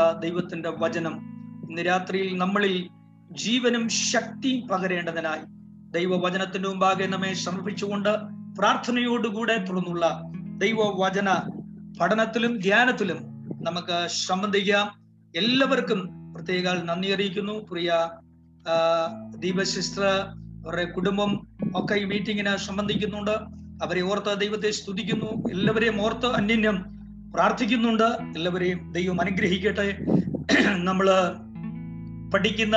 ജീവനുള്ള ദൈവത്തിന്റെ വചനം ഇന്ന് രാത്രിയിൽ നമ്മളിൽ ജീവനും ശക്തിയും പകരേണ്ടതിനായി ദൈവവചനത്തിന്റെ മുമ്പാകെ നമ്മെ സമർപ്പിച്ചുകൊണ്ട് പ്രാർത്ഥനയോടുകൂടെ തുടർന്നുള്ള ദൈവവചന പഠനത്തിലും ധ്യാനത്തിലും നമുക്ക് സംബന്ധിക്കാം. എല്ലാവർക്കും പ്രത്യേക നന്ദി അറിയിക്കുന്നു. പ്രിയ ദീപ അവരുടെ കുടുംബം ഒക്കെ ഈ മീറ്റിങ്ങിന് സംബന്ധിക്കുന്നുണ്ട്. അവരെ ഓർത്ത് ദൈവത്തെ സ്തുതിക്കുന്നു. എല്ലാവരെയും ഓർത്ത് അന്യന്യം പ്രാർത്ഥിക്കുന്നുണ്ട്. എല്ലാവരെയും ദൈവം അനുഗ്രഹിക്കട്ടെ. നമ്മൾ പഠിക്കുന്ന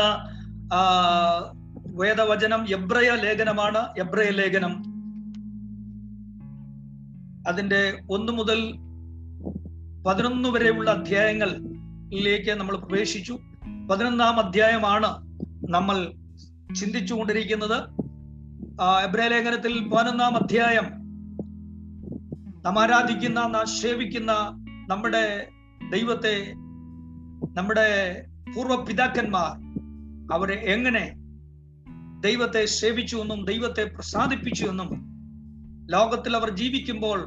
വേദവചനം എബ്രയ ലേഖനമാണ്. എബ്രയ ലേഖനം. അതിന്റെ ഒന്ന് മുതൽ പതിനൊന്ന് വരെയുള്ള അധ്യായങ്ങളിലേക്ക് നമ്മൾ പ്രവേശിച്ചു. പതിനൊന്നാം അധ്യായമാണ് നമ്മൾ ചിന്തിച്ചുകൊണ്ടിരിക്കുന്നത്. എബ്രയ ലേഖനത്തിൽ പതിനൊന്നാം അധ്യായം നാം ആരാധിക്കുന്ന നാം സേവിക്കുന്ന നമ്മുടെ ദൈവത്തെ നമ്മുടെ പൂർവ പിതാക്കന്മാർ അവരെ എങ്ങനെ ദൈവത്തെ സേവിച്ചു എന്നും ദൈവത്തെ പ്രസാദിപ്പിച്ചു എന്നും ലോകത്തിൽ അവർ ജീവിക്കുമ്പോൾ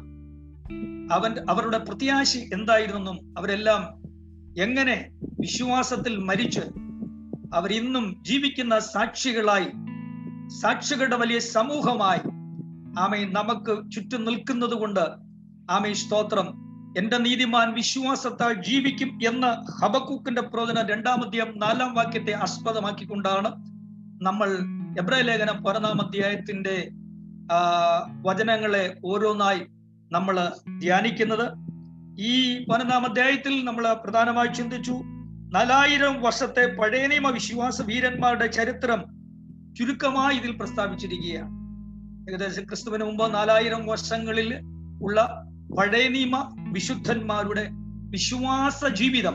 അവൻ അവരുടെ പ്രത്യാശി എന്തായിരുന്നെന്നും അവരെല്ലാം എങ്ങനെ വിശ്വാസത്തിൽ മരിച്ച് അവർ ഇന്നും ജീവിക്കുന്ന സാക്ഷികളായി സാക്ഷികളുടെ വലിയ സമൂഹമായി ആമേ നമുക്ക് ചുറ്റും നിൽക്കുന്നത് കൊണ്ട് ആമേ സ്തോത്രം. എന്റെ നീതിമാൻ വിശ്വാസത്താൽ ജീവിക്കും എന്ന് ഹബക്കൂക്കിന്റെ പ്രവചന രണ്ടാമധ്യം നാലാം വാക്യത്തെ ആസ്പദമാക്കിക്കൊണ്ടാണ് നമ്മൾ എബ്രായ ലേഖനം പതിനൊന്നാം അധ്യായത്തിന്റെ വചനങ്ങളെ ഓരോന്നായി നമ്മൾ ധ്യാനിക്കുന്നത്. ഈ പതിനൊന്നാം അധ്യായത്തിൽ നമ്മൾ പ്രധാനമായി ചിന്തിച്ചു നാലായിരം വർഷത്തെ പഴയ നിയമ വിശ്വാസ വീരന്മാരുടെ ചരിത്രം ചുരുക്കമായി ഇതിൽ പ്രസ്താവിച്ചിരിക്കുകയാണ്. ഏകദേശം ക്രിസ്തുവിന് മുമ്പ് നാലായിരം വർഷങ്ങളിൽ ഉള്ള പഴയ നിയമ വിശുദ്ധന്മാരുടെ വിശ്വാസ ജീവിതം.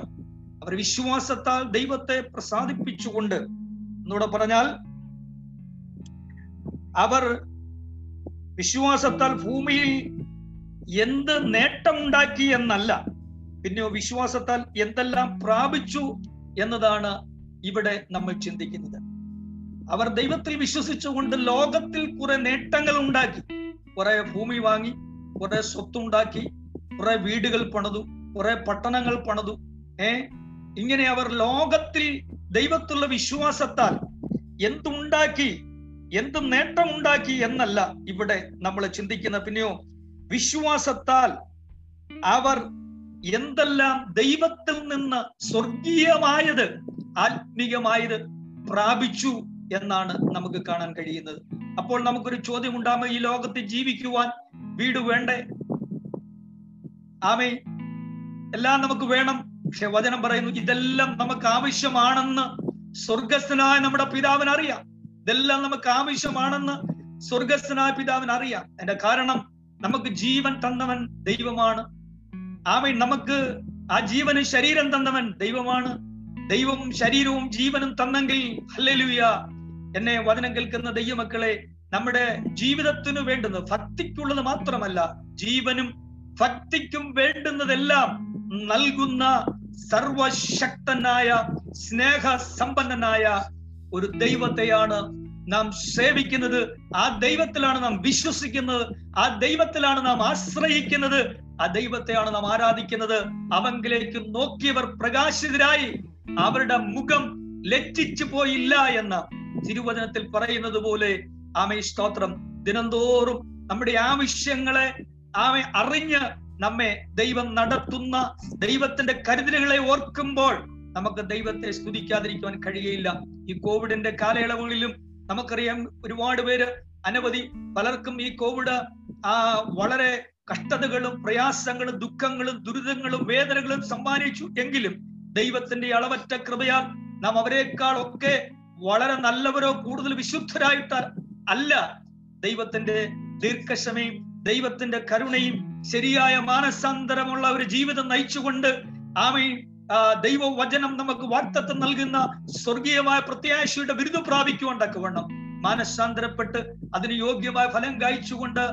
അവർ വിശ്വാസത്താൽ ദൈവത്തെ പ്രസാദിപ്പിച്ചുകൊണ്ട് എന്നൂടെ പറഞ്ഞാൽ അവർ വിശ്വാസത്താൽ ഭൂമിയിൽ എന്ത് നേട്ടമുണ്ടാക്കി എന്നല്ല പിന്നെ വിശ്വാസത്താൽ എന്തെല്ലാം പ്രാപിച്ചു എന്നതാണ് ഇവിടെ നമ്മൾ ചിന്തിക്കുന്നത്. അവർ ദൈവത്തിൽ വിശ്വസിച്ചുകൊണ്ട് ലോകത്തിൽ കുറെ നേട്ടങ്ങൾ ഉണ്ടാക്കി. കുറെ ഭൂമി വാങ്ങി കുറെ സ്വത്തുണ്ടാക്കി കുറെ വീടുകൾ പണിതു കുറെ പട്ടണങ്ങൾ പണിതു. ഏ? ഇങ്ങനെ അവർ ലോകത്തിൽ ദൈവത്തുള്ള വിശ്വാസത്താൽ എന്തുണ്ടാക്കി എന്ത് നേട്ടമുണ്ടാക്കി എന്നല്ല ഇവിടെ നമ്മൾ ചിന്തിക്കുന്ന. പിന്നെയോ വിശ്വാസത്താൽ അവർ എന്തെല്ലാം ദൈവത്തിൽ നിന്ന് സ്വർഗീയമായത് ആത്മീയമായത് പ്രാപിച്ചു എന്നാണ് നമുക്ക് കാണാൻ കഴിയുന്നത്. അപ്പോൾ നമുക്കൊരു ചോദ്യം ഉണ്ടാകുമ്പോൾ ഈ ലോകത്ത് ജീവിക്കുവാൻ വീട് വേണ്ടേ? ആമേ എല്ലാം നമുക്ക് വേണം. പക്ഷെ വചനം പറയുന്നു ഇതെല്ലാം നമുക്ക് ആവശ്യമാണെന്ന് സ്വർഗസ്ഥനായ നമ്മുടെ പിതാവിന് അറിയാം. ഇതെല്ലാം നമുക്ക് ആവശ്യമാണെന്ന് സ്വർഗസ്ഥനായ പിതാവിന് അറിയാം. എന്റെ കാരണം നമുക്ക് ജീവൻ തന്നവൻ ദൈവമാണ്. ആമേ നമുക്ക് ആ ജീവന് ശരീരം തന്നവൻ ദൈവമാണ്. ദൈവവും ശരീരവും ജീവനും തന്നെങ്കിൽ ഹല്ലേലൂയ എന്നെ വചനം കേൾക്കുന്ന ദൈവമക്കളെ നമ്മുടെ ജീവിതത്തിന് വേണ്ടുന്നത് ഭക്തിക്കുള്ളത് മാത്രമല്ല ജീവനും ഭക്തിക്കും വേണ്ടുന്നതെല്ലാം നൽകുന്ന സർവശക്തനായ സ്നേഹ സമ്പന്നനായ ഒരു ദൈവത്തെയാണ് നാം സേവിക്കുന്നത്. ആ ദൈവത്തിലാണ് നാം വിശ്വസിക്കുന്നത്. ആ ദൈവത്തിലാണ് നാം ആശ്രയിക്കുന്നത്. ആ ദൈവത്തെയാണ് നാം ആരാധിക്കുന്നത്. അവങ്കിലേക്ക് നോക്കിയവർ പ്രകാശിതരായി അവരുടെ മുഖം ലജ്ജിച്ചു പോയില്ല എന്ന തിരുവചനത്തിൽ പറയുന്നത് പോലെ ആമേ സ്തോത്രം. ദിനംതോറും നമ്മുടെ ആവശ്യങ്ങളെ ആമ അറിഞ്ഞ് നമ്മെ ദൈവം നടത്തുന്ന ദൈവത്തിന്റെ കരുതലുകളെ ഓർക്കുമ്പോൾ നമുക്ക് ദൈവത്തെ സ്തുതിക്കാതിരിക്കുവാൻ കഴിയയില്ല ഈ കോവിഡിന്റെ കാലയളവുകളിലും നമുക്കറിയാം ഒരുപാട് പേര് അനവധി പലർക്കും ഈ കോവിഡ് ആ വളരെ കഷ്ടതകളും പ്രയാസങ്ങളും ദുഃഖങ്ങളും ദുരിതങ്ങളും വേദനകളും സമ്മാനിച്ചു എങ്കിലും ദൈവത്തിന്റെ അളവറ്റ കൃപയാൽ നാം അവരെക്കാൾ ഒക്കെ വളരെ നല്ലവരോ കൂടുതൽ വിശുദ്ധരായിട്ട് അല്ല. ദൈവത്തിന്റെ ദീർഘക്ഷമയും ദൈവത്തിന്റെ കരുണയും ശരിയായ മാനസാന്തരമുള്ള ഒരു ജീവിതം നയിച്ചുകൊണ്ട് ആമേ ദൈവവചനം നമുക്ക് വാക്തത്വം നൽകുന്ന സ്വർഗീയമായ പ്രത്യാശയുടെ ബിരുദ വേണം. മാനസാന്തരപ്പെട്ട് അതിന് യോഗ്യമായ ഫലം കായിച്ചുകൊണ്ട്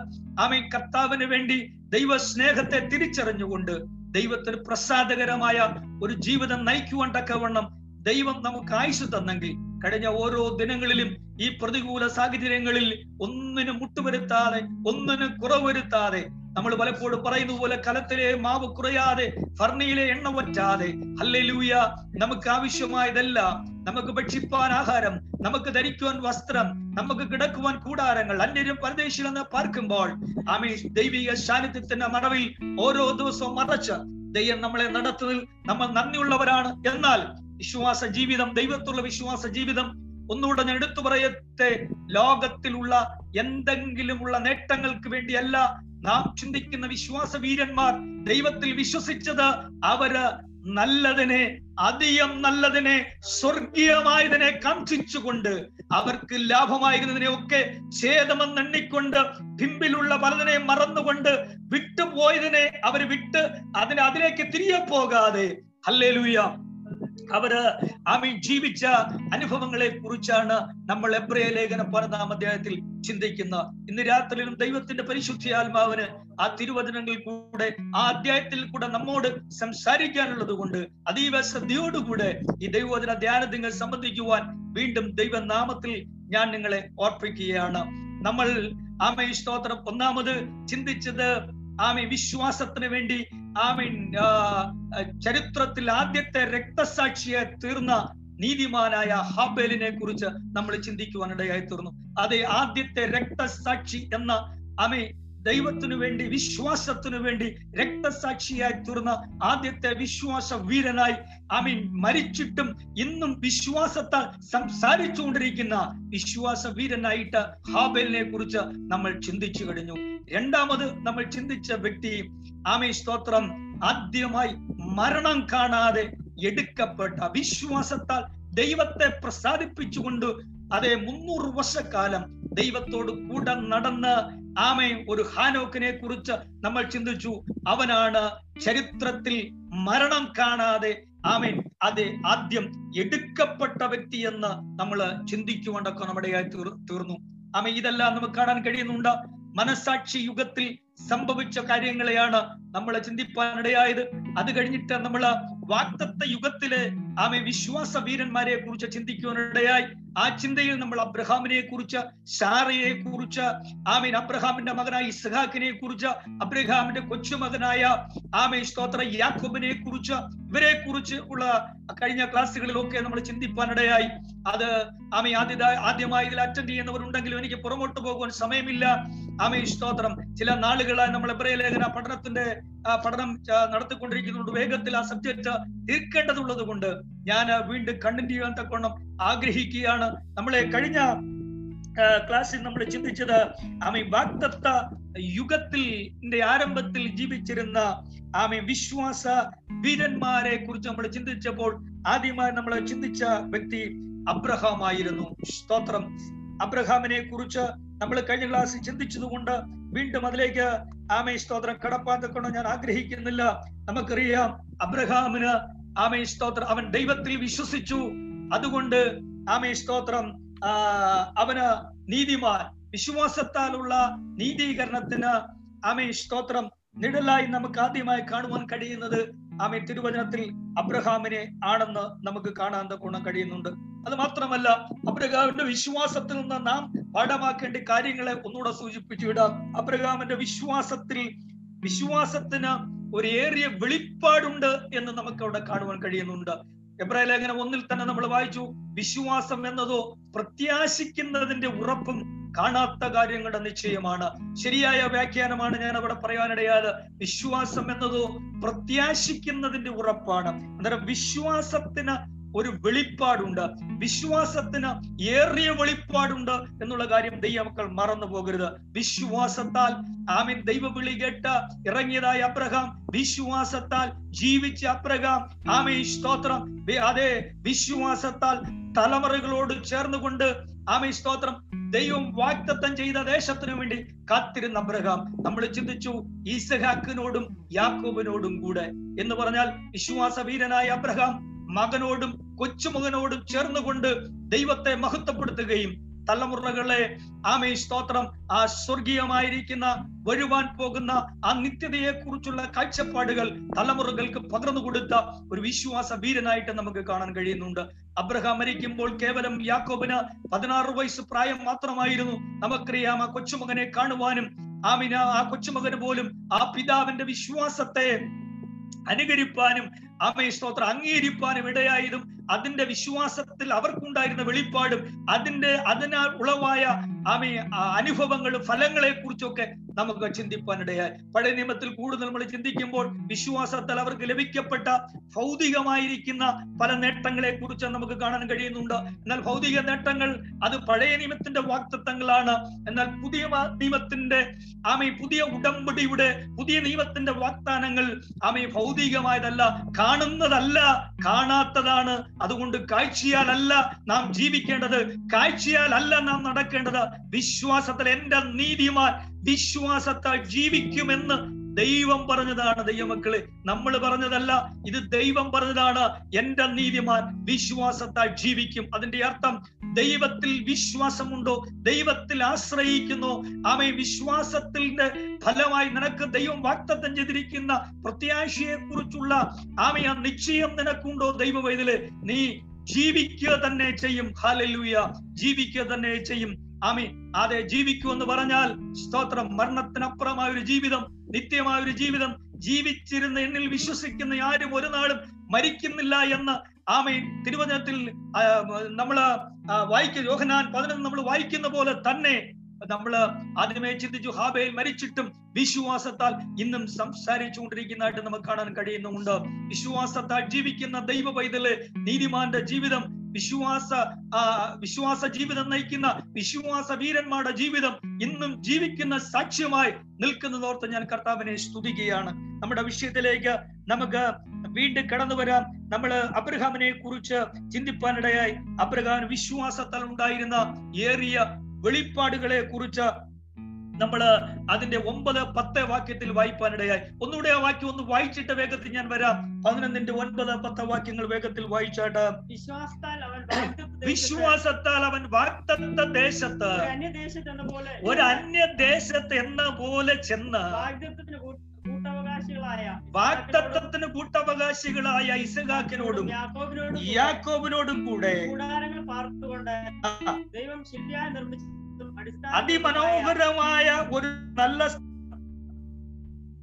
ആമേ കർത്താവിന് വേണ്ടി ദൈവ സ്നേഹത്തെ തിരിച്ചറിഞ്ഞുകൊണ്ട് ദൈവത്തിന് പ്രസാദകരമായ ഒരു ജീവിതം നയിക്കുവാൻ തക്കവണ്ണം ദൈവം നമുക്ക് ആയുസ് തന്നെങ്കിൽ കഴിഞ്ഞ ഓരോ ദിനങ്ങളിലും ഈ പ്രതികൂല സാഹചര്യങ്ങളിൽ ഒന്നിനും മുട്ടുവരുത്താതെ ഒന്നിനും കുറവ് വരുത്താതെ നമ്മൾ പലപ്പോഴും പറയുന്ന പോലെ കലത്തിലെ മാവ് കുറയാതെ ഫർണിയിലെ എണ്ണ വറ്റാതെ ഹല്ലേലൂയ നമുക്ക് ആവശ്യമായതെല്ലാം. നമുക്ക് ഭക്ഷിപ്പാൻ ആഹാരം നമുക്ക് ധരിക്കുവാൻ വസ്ത്രം നമുക്ക് കിടക്കുവാൻ കൂടാരങ്ങൾ അന്യരും പരദേശികളെന്ന് പാർക്കുമ്പോൾ ആമേ ദൈവിക സാന്നിധ്യത്തിന്റെ മറവിൽ ഓരോ ദിവസവും മറച്ച് ദൈവം നമ്മളെ നടത്തുന്നതിൽ നമ്മൾ നന്ദിയുള്ളവരാണ്. എന്നാൽ വിശ്വാസ ജീവിതം ദൈവത്തുള്ള വിശ്വാസ ജീവിതം ഒന്നുകൂടെ ഞാൻ എടുത്തു പറയത്തെ ലോകത്തിലുള്ള എന്തെങ്കിലുമുള്ള നേട്ടങ്ങൾക്ക് വേണ്ടിയല്ല നാം ചിന്തിക്കുന്ന വിശ്വാസ വീരന്മാർ ദൈവത്തിൽ വിശ്വസിച്ചത് അവർ നല്ലതിനെ അധികം നല്ലതിനെ സ്വർഗീയമായതിനെ കാക്ഷിച്ചുകൊണ്ട് അവർക്ക് ലാഭമായിരുന്നതിനെ ഒക്കെ ഛേദമെന്നെണ്ണിക്കൊണ്ട് പിമ്പിലുള്ള പലതിനെ മറന്നുകൊണ്ട് വിട്ടുപോയതിനെ അവർ വിട്ട് അതിന് അതിലേക്ക് തിരികെ പോകാതെ. ഹല്ലേലൂയ. അവർ ആമീൻ ജീവിച്ച അനുഭവങ്ങളെ കുറിച്ചാണ് നമ്മൾ എബ്രയ ലേഖന പതിനാം അധ്യായത്തിൽ ചിന്തിക്കുന്ന. ഇന്ന് രാത്രിയിലും ദൈവത്തിന്റെ പരിശുദ്ധി ആത്മാവിന് ആ തിരുവചനങ്ങളിൽ കൂടെ ആ അധ്യായത്തിൽ കൂടെ നമ്മോട് സംസാരിക്കാനുള്ളത് കൊണ്ട് അതീവ ശ്രദ്ധയോടുകൂടെ ഈ ദൈവവചന ധ്യാനത്തിൽ സംബന്ധിക്കുവാൻ വീണ്ടും ദൈവനാമത്തിൽ ഞാൻ നിങ്ങളെ ഓർപ്പിക്കുകയാണ്. നമ്മൾ ആമേ സ്തോത്രം. ഒന്നാമത് ചിന്തിച്ചത് ആമേ വിശ്വാസത്തിന് വേണ്ടി ആമീൻ ചരിത്രത്തിൽ ആദ്യത്തെ രക്തസാക്ഷിയെ തീർന്ന നീതിമാനായ ഹാബേലിനെ കുറിച്ച് നമ്മൾ ചിന്തിക്കുവാനിടയായി തീർന്നു അതെ ആദ്യത്തെ രക്തസാക്ഷി എന്ന അമേ ദൈവത്തിനു വേണ്ടി വിശ്വാസത്തിനു വേണ്ടി രക്തസാക്ഷിയായി തീർന്ന ആദ്യത്തെ വിശ്വാസ വീരനായി ആമീൻ മരിച്ചിട്ടും ഇന്നും വിശ്വാസത്താൽ സംസാരിച്ചുകൊണ്ടിരിക്കുന്ന വിശ്വാസ വീരനായിട്ട് ഹാബേലിനെ കുറിച്ച് നമ്മൾ ചിന്തിച്ചു കഴിഞ്ഞു. രണ്ടാമത് നമ്മൾ ചിന്തിച്ച വ്യക്തി ആമേ സ്തോത്രം ആദ്യമായി മരണം കാണാതെ എടുക്കപ്പെട്ട വിശ്വാസത്താൽ ദൈവത്തെ പ്രസാദിപ്പിച്ചുകൊണ്ട് അതേ മുന്നൂറ് വർഷക്കാലം ദൈവത്തോട് കൂടെ നടന്ന് ആമേ ഒരു ഹാനോക്കിനെ കുറിച്ച് നമ്മൾ ചിന്തിച്ചു. അവനാണ് ചരിത്രത്തിൽ മരണം കാണാതെ ആമേൻ. അത് ആദ്യം എടുക്കപ്പെട്ട വ്യക്തി എന്ന് നമ്മൾ ചിന്തിക്കുകൊണ്ടൊക്കെ നമ്മുടെ തീർന്നു. ആമേ ഇതെല്ലാം നമുക്ക് കാണാൻ കഴിയുന്നുണ്ട്. മനസാക്ഷി യുഗത്തിൽ സംഭവിച്ച കാര്യങ്ങളെയാണ് നമ്മൾ ചിന്തിപ്പാനിടയായത്. അത് കഴിഞ്ഞിട്ട് നമ്മൾ വാക്തത്വ യുഗത്തിലെ ആമെ വിശ്വാസ വീരന്മാരെ കുറിച്ച് ചിന്തിക്കുവാനിടയായി. ആ ചിന്തയിൽ നമ്മൾ അബ്രഹാമിനെ കുറിച്ച് ഷാറയെ കുറിച്ച് ആമീൻ അബ്രഹാമിന്റെ മകനായ ഇസ്ഹാക്കിനെ കുറിച്ച് അബ്രഹാമിന്റെ കൊച്ചുമകനായ ആമേ സ്തോത്ര യാക്കോബിനെ കുറിച്ച് ഇവരെ കുറിച്ച് ഉള്ള കഴിഞ്ഞ ക്ലാസ്സുകളിലൊക്കെ നമ്മൾ ചിന്തിപ്പാനിടയായി. അത് ആമേ ആദ്യ ആദ്യമായി ഇതിൽ അറ്റൻഡ് ചെയ്യുന്നവരുണ്ടെങ്കിലും എനിക്ക് പുറമോട്ട് പോകുവാൻ സമയമില്ല. ആമേ സ്തോത്രം. ചില നാളുകളായി നമ്മൾ എബ്രയ ലേഖന പഠനത്തിന്റെ പഠനം നടത്തിക്കൊണ്ടിരിക്കുന്നുണ്ട്. വേഗത്തിൽ ആ സബ്ജക്ട് തീർക്കേണ്ടതുള്ളത് കൊണ്ട് ഞാൻ വീണ്ടും കണ്ടിന്യൂ ചെയ്യാൻ തക്കോണം ആഗ്രഹിക്കുകയാണ്. നമ്മളെ കഴിഞ്ഞ ക്ലാസ്സിൽ നമ്മൾ ചിന്തിച്ചത് ആമേ വാക്തത്ത യുഗത്തിൽ ആരംഭത്തിൽ ജീവിച്ചിരുന്ന ആമേ വിശ്വാസ വീരന്മാരെ കുറിച്ച് നമ്മൾ ചിന്തിച്ചപ്പോൾ ആദ്യമായി നമ്മൾ ചിന്തിച്ച വ്യക്തി അബ്രഹാം ആയിരുന്നു സ്തോത്രം. അബ്രഹാമിനെ കുറിച്ച് നമ്മൾ കഴിഞ്ഞ ക്ലാസ്സിൽ ചിന്തിച്ചതുകൊണ്ട് വീണ്ടും അതിലേക്ക് ആമേ സ്തോത്രം കടപ്പാൻ തക്കണോ ഞാൻ ആഗ്രഹിക്കുന്നില്ല. നമുക്കറിയാം അബ്രഹാമിന് ആമേ സ്തോത്രം അവൻ ദൈവത്തിൽ വിശ്വസിച്ചു. അതുകൊണ്ട് ആമേ സ്തോത്രം അവന് നീതിമാൻ വിശ്വാസത്താലുള്ള നീതീകരണത്തിന് ആമേ സ്തോത്രം നിഴലായി നമുക്ക് ആദ്യമായി കാണുവാൻ കഴിയുന്നത് ആമേ തിരുവചനത്തിൽ അബ്രഹാമിനെ ആണെന്ന് നമുക്ക് കാണാൻ ഗുണം കഴിയുന്നുണ്ട്. അത് മാത്രമല്ല അബ്രഹാമിന്റെ വിശ്വാസത്തിൽ നിന്ന് നാം പാഠമാക്കേണ്ട കാര്യങ്ങളെ ഒന്നുകൂടെ സൂചിപ്പിച്ചു വിടാം. അബ്രഹാമിന്റെ വിശ്വാസത്തിൽ വിശ്വാസത്തിന് ഒരു ഏറിയ വെളിപ്പാടുണ്ട് എന്ന് നമുക്ക് അവിടെ കാണുവാൻ കഴിയുന്നുണ്ട്. എബ്രായ ലേഖനം ഒന്നിൽ തന്നെ നമ്മൾ വായിച്ചു വിശ്വാസം എന്നതോ പ്രത്യാശിക്കുന്നതിന്റെ ഉറപ്പും കാണാത്ത കാര്യങ്ങളുടെ നിശ്ചയമാണ്. ശരിയായ വ്യാഖ്യാനമാണ് ഞാൻ അവിടെ പറയാനിടയാൽ വിശ്വാസം എന്നതോ പ്രത്യാശിക്കുന്നതിന്റെ ഉറപ്പാണ്. അന്നേരം വിശ്വാസത്തിന് ഒരു വെളിപ്പാടുണ്ട്. വിശ്വാസത്തിന് ഏറിയ വെളിപ്പാടുണ്ട് എന്നുള്ള കാര്യം ദൈവമക്കൾ മറന്നു പോകരുത്. വിശ്വാസത്താൽ ആമീൻ ദൈവവിളി കേട്ട് ഇറങ്ങിയതായ അബ്രഹാം വിശ്വാസത്താൽ ജീവിച്ച അബ്രഹാം ആമി സ്തോത്രം. അതെ വിശ്വാസത്താൽ തലമുറകളോട് ചേർന്നുകൊണ്ട് ആമി സ്തോത്രം. ദൈവം വാക്തത്വം ചെയ്ത ദേശത്തിനു വേണ്ടി കാത്തിരുന്ന അബ്രഹാം. നമ്മൾ ചിന്തിച്ചു ഈസഹാക്കിനോടും യാക്കോബിനോടും കൂടെ. എന്ന് പറഞ്ഞാൽ വിശ്വാസവീരനായ അബ്രഹാം മകനോടും കൊച്ചുമകനോടും ചേർന്നുകൊണ്ട് ദൈവത്തെ മഹത്വപ്പെടുത്തുകയും തലമുറകളെ ആമേ സ്തോത്രം. ആ സ്വർഗീയമായിരിക്കുന്ന വരുവാൻ പോകുന്ന ആ നിത്യതയെ കുറിച്ചുള്ള കാഴ്ചപ്പാടുകൾ തലമുറകൾക്ക് പകർന്നു കൊടുത്ത ഒരു വിശ്വാസ വീരനായിട്ട് നമുക്ക് കാണാൻ കഴിയുന്നുണ്ട്. അബ്രഹാം മരിക്കുമ്പോൾ കേവലം യാക്കോബിന് പതിനാറ് വയസ്സ് പ്രായം മാത്രമായിരുന്നു. നമുക്കറിയാം ആ കൊച്ചുമകനെ കാണുവാനും ആമിന ആ കൊച്ചുമകന് പോലും ആ പിതാവിന്റെ വിശ്വാസത്തെ അനുകരിപ്പാനും ആമേ സ്തോത്രം. അംഗീകരിപ്പാനും ഇടയായതും അതിന്റെ വിശ്വാസത്തിൽ അവർക്കുണ്ടായിരുന്ന വെളിപ്പാടും അതിന്റെ അതിനാൽ ഉളവായ ആമേ അനുഭവങ്ങളും ഫലങ്ങളെ കുറിച്ചൊക്കെ നമുക്ക് ചിന്തിപ്പാനിടയായി. പഴയ നിയമത്തിൽ കൂടുതൽ നമ്മൾ ചിന്തിക്കുമ്പോൾ വിശ്വാസത്തിൽ അവർക്ക് ലഭിക്കപ്പെട്ട ഭൗതികമായിരിക്കുന്ന പല നേട്ടങ്ങളെ കുറിച്ച് നമുക്ക് കാണാൻ കഴിയുന്നുണ്ട്. എന്നാൽ ഭൗതിക നേട്ടങ്ങൾ അത് പഴയ നിയമത്തിന്റെ വാക്തത്വങ്ങളാണ്. എന്നാൽ പുതിയ നിയമത്തിന്റെ ആമ പുതിയ ഉടമ്പടിയുടെ പുതിയ നിയമത്തിന്റെ വാഗ്ദാനങ്ങൾ ആമ ഭൗതികമായതല്ല കാണുന്നതല്ല കാണാത്തതാണ്. അതുകൊണ്ട് കാഴ്ചയാലല്ല നാം ജീവിക്കേണ്ടത് കാഴ്ചയാലല്ല നാം നടക്കേണ്ടത്. വിശ്വാസത്തിൽ എന്റെ നീതിമാൻ വിശ്വാസത്താൽ ജീവിക്കുമെന്ന് ദൈവം പറഞ്ഞതാണ് ദൈവമക്കളെ. നമ്മൾ പറഞ്ഞതല്ല ഇത് ദൈവം പറഞ്ഞതാണ്. എന്റെ നീതിമാൻ വിശ്വാസത്താൽ ജീവിക്കും. അതിന്റെ അർത്ഥം ദൈവത്തിൽ വിശ്വാസമുണ്ടോ? ദൈവത്തിൽ ആശ്രയിക്കുന്നു. ആമേ വിശ്വാസത്തിന്റെ ഫലമായി നിനക്ക് ദൈവം വാക്തത്വം ചെയ്തിരിക്കുന്ന പ്രത്യാശയെ കുറിച്ചുള്ള ആമേ ആ നിശ്ചയം നിനക്കുണ്ടോ ദൈവവൈതൽ? നീ ജീവിക്കുക തന്നെ ചെയ്യും. ഹാലലൂയ ജീവിക്കുക തന്നെ ചെയ്യും. ആമി അതെ ജീവിക്കൂ എന്ന് പറഞ്ഞാൽ സ്തോത്രം. മരണത്തിനപ്പുറമായ ഒരു ജീവിതം നിത്യമായ ഒരു ജീവിതം. ജീവിച്ചിരുന്ന എന്നിൽ വിശ്വസിക്കുന്ന ആരും ഒരു നാളും മരിക്കുന്നില്ല എന്ന് ആമേ തിരുവചനത്തിൽ നമ്മൾ നമ്മൾ ആ, വായിക്ക യോഹനാൻ പതിനൊന്ന് നമ്മൾ വായിക്കുന്ന പോലെ തന്നെ നമ്മൾ ആദ്യമേ ചിന്തിച്ചു ഹാബയിൽ മരിച്ചിട്ടും വിശ്വാസത്താൽ ഇന്നും സംസാരിച്ചുകൊണ്ടിരിക്കുന്നതായിട്ട് നമുക്ക് കാണാൻ കഴിയുന്നുമുണ്ട്. വിശ്വാസത്താൽ ജീവിക്കുന്ന ദൈവ പൈതൽ നീതിമാന്റെ ജീവിതം വിശ്വാസ വിശ്വാസ ജീവിതം നയിക്കുന്ന വിശ്വാസ വീരന്മാരുടെ ജീവിതം ഇന്നും ജീവിക്കുന്ന സാക്ഷ്യമായി നിൽക്കുന്നതോർത്ത് ഞാൻ കർത്താവിനെ സ്തുതിക്കുകയാണ്. നമ്മുടെ വിഷയത്തിലേക്ക് നമുക്ക് വീണ്ടും കടന്നു വരാം. നമ്മൾ അബ്രഹാമിനെ കുറിച്ച് ചിന്തിപ്പാനിടയായി. അബ്രഹാം വിശ്വാസത്താൽ ഉണ്ടായിരുന്ന ഏറിയ വെളിപ്പാടുകളെ കുറിച്ച് നമ്മൾ അതിന്റെ ഒമ്പത് പത്ത് വാക്യത്തിൽ വായിപ്പാനിടയായി. ഒന്നുകൂടെ ആ വാക്യം ഒന്ന് വായിച്ചിട്ട് വേഗത്തിൽ ഞാൻ വരാം. പതിനൊന്നിന്റെ ഒൻപത് പത്ത് വാക്യങ്ങൾ വേഗത്തിൽ വായിച്ചാട്ട്. വിശ്വാസത്താൽ അവൻ വാഗ്ദത്ത ദേശത്ത് ഒരു അന്യദേശത്ത് എന്ന പോലെ ചെന്ന് വാഗ്ദത്തത്തിന് കൂട്ടവകാശികളായ ഇസഹാക്കിനോടും യാക്കോബിനോടും കൂടെ പാർത്തുകൊണ്ട് ദൈവം ശരിയായി നിർമ്മിച്ചതും അതിമനോഹരമായ ഒരു നല്ല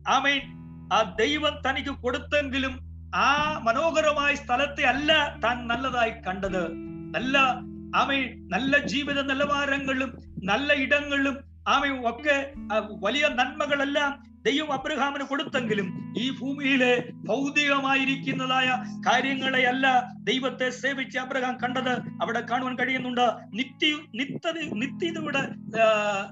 ആമേൻ. ആ ദൈവം തനിക്ക് കൊടുത്തെങ്കിലും ആ മനോഹരമായ സ്ഥലത്തെ അല്ല താൻ നല്ലതായി കണ്ടത്. നല്ല ആമേൻ നല്ല ജീവിത നിലവാരങ്ങളും നല്ല ഇടങ്ങളും ആമയും ഒക്കെ വലിയ നന്മകളെല്ലാം ദൈവം അബ്രഹാമിന് കൊടുത്തെങ്കിലും ഈ ഭൂമിയിലെ ഭൗതികമായിരിക്കുന്നതായ കാര്യങ്ങളെയല്ല ദൈവത്തെ സേവിച്ച് അബ്രഹാം കണ്ടത്. അവിടെ കാണുവാൻ കഴിയുന്നുണ്ട് നിത്യ നിത്യ നിത്യതയുടെ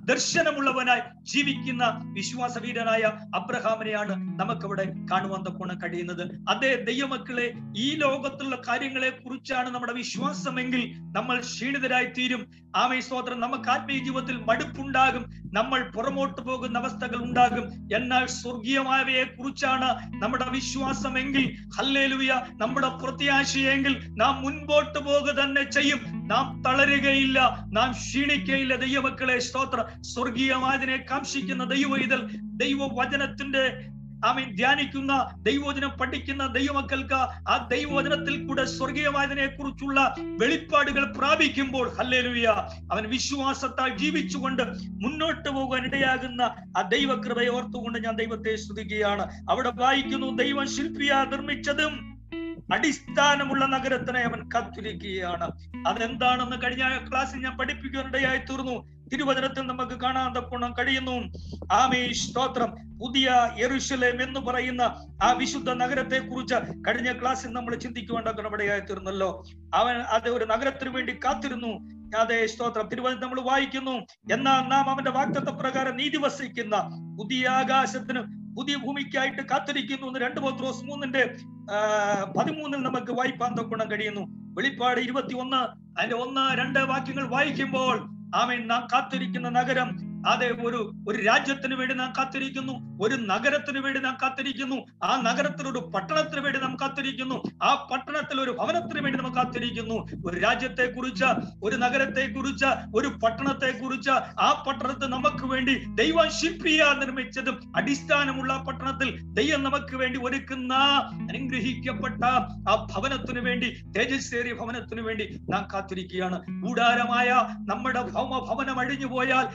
ദർശനമുള്ളവനായി ജീവിക്കുന്ന വിശ്വാസവീരനായ അബ്രഹാമിനെയാണ് നമുക്കവിടെ കാണുവാൻ തക്കോണം കഴിയുന്നത്. അതേ ദൈവമക്കളെ ഈ ലോകത്തുള്ള കാര്യങ്ങളെ കുറിച്ചാണ് നമ്മുടെ വിശ്വാസമെങ്കിൽ നമ്മൾ ക്ഷീണിതരായി തീരും ആമേ സ്തോത്രം നമുക്ക് ആത്മീയ ജീവിതത്തിൽ മടുപ്പുണ്ടാകും. നമ്മൾ പുറമോട്ട് പോകുന്ന അവസ്ഥകൾ ഉണ്ടാകും. എന്നാൽ സ്വർഗീയമായവയെ കുറിച്ചാണ് നമ്മുടെ വിശ്വാസമെങ്കിൽ ഹല്ലേലൂയ നമ്മുടെ പ്രത്യാശയെങ്കിൽ നാം മുൻപോട്ട് പോകുക തന്നെ ചെയ്യും. നാം തളരുകയില്ല നാം ക്ഷീണിക്കയില്ല. ദൈവമക്കളെ സ്തോത്ര. സ്വർഗീയമായതിനെ കാംക്ഷിക്കുന്ന ദൈവ ഇതിൽ ദൈവവചനത്തിന്റെ ആമീൻ. ധ്യാനിക്കുന്ന ദൈവവചനം പഠിക്കുന്ന ദൈവമക്കൾക്ക് ആ ദൈവവചനത്തിൽ കൂടെ സ്വർഗീയമായതിനെ കുറിച്ചുള്ള വെളിപ്പാടുകൾ പ്രാപിക്കുമ്പോൾ ഹല്ലേലൂയ അവൻ വിശ്വാസത്താൽ ജീവിച്ചുകൊണ്ട് മുന്നോട്ട് പോകാൻ ഇടയാകുന്ന ആ ദൈവകൃപയെ ഓർത്തുകൊണ്ട് ഞാൻ ദൈവത്തെ സ്തുതിക്കുകയാണ്. അവിടെ വായിക്കുന്നു ദൈവം ശില്പിയാ നിർമ്മിച്ചതും അടിസ്ഥാനമുള്ള നഗരത്തിനെ അവൻ കാത്തിരിക്കുകയാണ്. അതെന്താണെന്ന് കഴിഞ്ഞ ക്ലാസ്സിൽ ഞാൻ പഠിപ്പിക്കാനിടയായി തീർന്നു. തിരുവചനത്തിൽ നമുക്ക് കാണാൻ തക്കണം കഴിയുന്നു. ആമേ സ്തോത്രം. പുതിയ എറുശലേം എന്ന് പറയുന്ന ആ വിശുദ്ധ നഗരത്തെ കുറിച്ച് കഴിഞ്ഞ ക്ലാസ്സിൽ നമ്മൾ ചിന്തിക്കുവാൻ ഇടയായി തീർന്നല്ലോ. അവൻ അത് ഒരു നഗരത്തിന് വേണ്ടി കാത്തിരുന്നു. അതെ സ്തോത്രം. തിരുവനന്തപുരം നമ്മൾ വായിക്കുന്നു എന്നാൽ നാം അവന്റെ വാക്തത്വ പ്രകാരം നീതി വസിക്കുന്ന പുതിയ ആകാശത്തിന് പുതിയ ഭൂമിക്കായിട്ട് കാത്തിരിക്കുന്നു എന്ന് രണ്ട് പത്രോസ് മൂന്നിന്റെ പതിമൂന്നിൽ നമുക്ക് വായിപ്പാൻ കഴിയുന്നു. വെളിപ്പാട് ഇരുപത്തി ഒന്ന് അതിന്റെ ഒന്ന് രണ്ട് വാക്യങ്ങൾ വായിക്കുമ്പോൾ ആമേൻ. നാം കാത്തിരിക്കുന്ന നഗരം അതെ ഒരു ഒരു രാജ്യത്തിന് വേണ്ടി നാം കാത്തിരിക്കുന്നു ഒരു നഗരത്തിന് വേണ്ടി നാം കാത്തിരിക്കുന്നു ആ നഗരത്തിൽ ഒരു പട്ടണത്തിന് വേണ്ടി നാം കാത്തിരിക്കുന്നു ആ പട്ടണത്തിൽ ഒരു ഭവനത്തിന് വേണ്ടി നാം കാത്തിരിക്കുന്നു. ഒരു രാജ്യത്തെ കുറിച്ച് ഒരു നഗരത്തെ കുറിച്ച് ഒരു പട്ടണത്തെ കുറിച്ച് ആ പട്ടണത്തിൽ നമുക്ക് വേണ്ടി ദൈവം ശിപ്രിയ നിർമ്മിച്ചതും അടിസ്ഥാനമുള്ള പട്ടണത്തിൽ ദൈവം നമുക്ക് വേണ്ടി ഒരുക്കുന്ന അനുഗ്രഹിക്കപ്പെട്ട ആ ഭവനത്തിന് വേണ്ടി തേജസ്സേറിയ ഭവനത്തിന് വേണ്ടി നാം കാത്തിരിക്കുകയാണ്. കൂടാരമായ നമ്മുടെ ഭൗമ ഭവനം അഴിഞ്ഞു പോയാൽ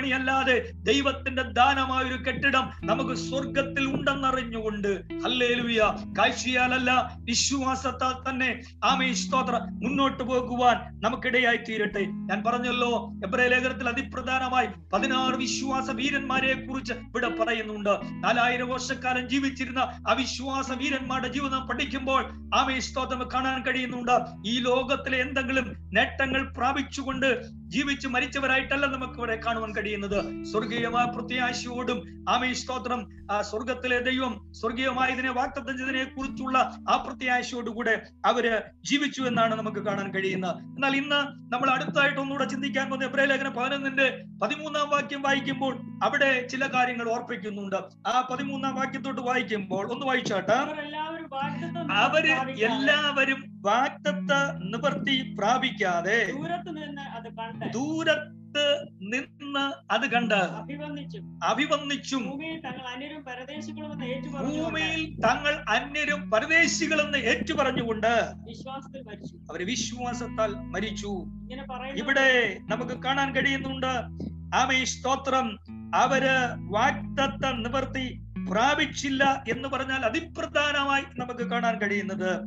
വീട്ടുപണിയല്ലാതെ ദൈവത്തിന്റെ ദാനമായ ഒരു കെട്ടിടം നമുക്ക് സ്വർഗത്തിൽ ഉണ്ടെന്നറിഞ്ഞുകൊണ്ട് ഹല്ലേലൂയ കാഴ്ചയാലല്ല വിശ്വാസത്താൽ തന്നെ ആമേ സ്തോത്ര മുന്നോട്ട് പോകുവാൻ നമുക്കിടയായി തീരട്ടെ. ഞാൻ പറഞ്ഞല്ലോ എബ്രേ ലേഖനത്തിൽ അതിപ്രധാനമായി പതിനാറ് വിശ്വാസ വീരന്മാരെ കുറിച്ച് ഇവിടെ പറയുന്നുണ്ട്. നാലായിരം വർഷക്കാലം ജീവിച്ചിരുന്ന ആ വിശ്വാസ വീരന്മാരുടെ ജീവിതം പഠിക്കുമ്പോൾ ആമേ സ്തോത്രം കാണാൻ കഴിയുന്നുണ്ട്. ഈ ലോകത്തിലെ എന്തെങ്കിലും നേട്ടങ്ങൾ പ്രാപിച്ചുകൊണ്ട് ജീവിച്ച് മരിച്ചവരായിട്ടല്ല നമുക്ക് ഇവിടെ കാണുവാൻ കഴിയുന്നത്. സ്വർഗീയമായ പ്രത്യാശയോടും ആമേ സ്തോത്രം. ആ സ്വർഗത്തിലെ ദൈവം സ്വർഗീയമായതിനെ വാക്തത്വം ചെയ്തതിനെ കുറിച്ചുള്ള ആ പ്രത്യാശയോടുകൂടെ അവർ ജീവിച്ചു എന്നാണ് നമുക്ക് കാണാൻ കഴിയുന്നത്. എന്നാൽ ഇന്ന് നമ്മൾ അടുത്തായിട്ട് ഒന്നുകൂടെ ചിന്തിക്കാൻ പോകുന്ന എബ്രേ ലേഖനം പതിനൊന്നിന്റെ പതിമൂന്നാം വാക്യം വായിക്കുമ്പോൾ അവിടെ ചില കാര്യങ്ങൾ ഓർപ്പിക്കുന്നുണ്ട്. ആ പതിമൂന്നാം വാക്യത്തോട്ട് വായിക്കുമ്പോൾ ഒന്ന് വായിച്ചാട്ടെ. അവർ എല്ലാവരും വാക്തത്വ നിവർത്തി പ്രാപിക്കാതെ ദൂരത്ത് നിന്ന് അത് കണ്ട് ദൂരത്ത് നിന്ന് അത് കണ്ട് അഭിവന്ദിച്ചു ഭൂമിയിൽ തങ്ങൾ അന്യരും പരദേശികളെന്ന് ഏറ്റുപറഞ്ഞുകൊണ്ട് അവർ വിശ്വാസത്താൽ മരിച്ചു. ഇവിടെ നമുക്ക് കാണാൻ കഴിയുന്നുണ്ട്. ആമേ സ്തോത്രം. അവർ വാക്തത്വ നിവർത്തി പ്രാപിച്ചില്ല എന്ന് പറഞ്ഞാൽ അതിപ്രധാനമായി നമുക്ക് കാണാൻ കഴിയുന്നത്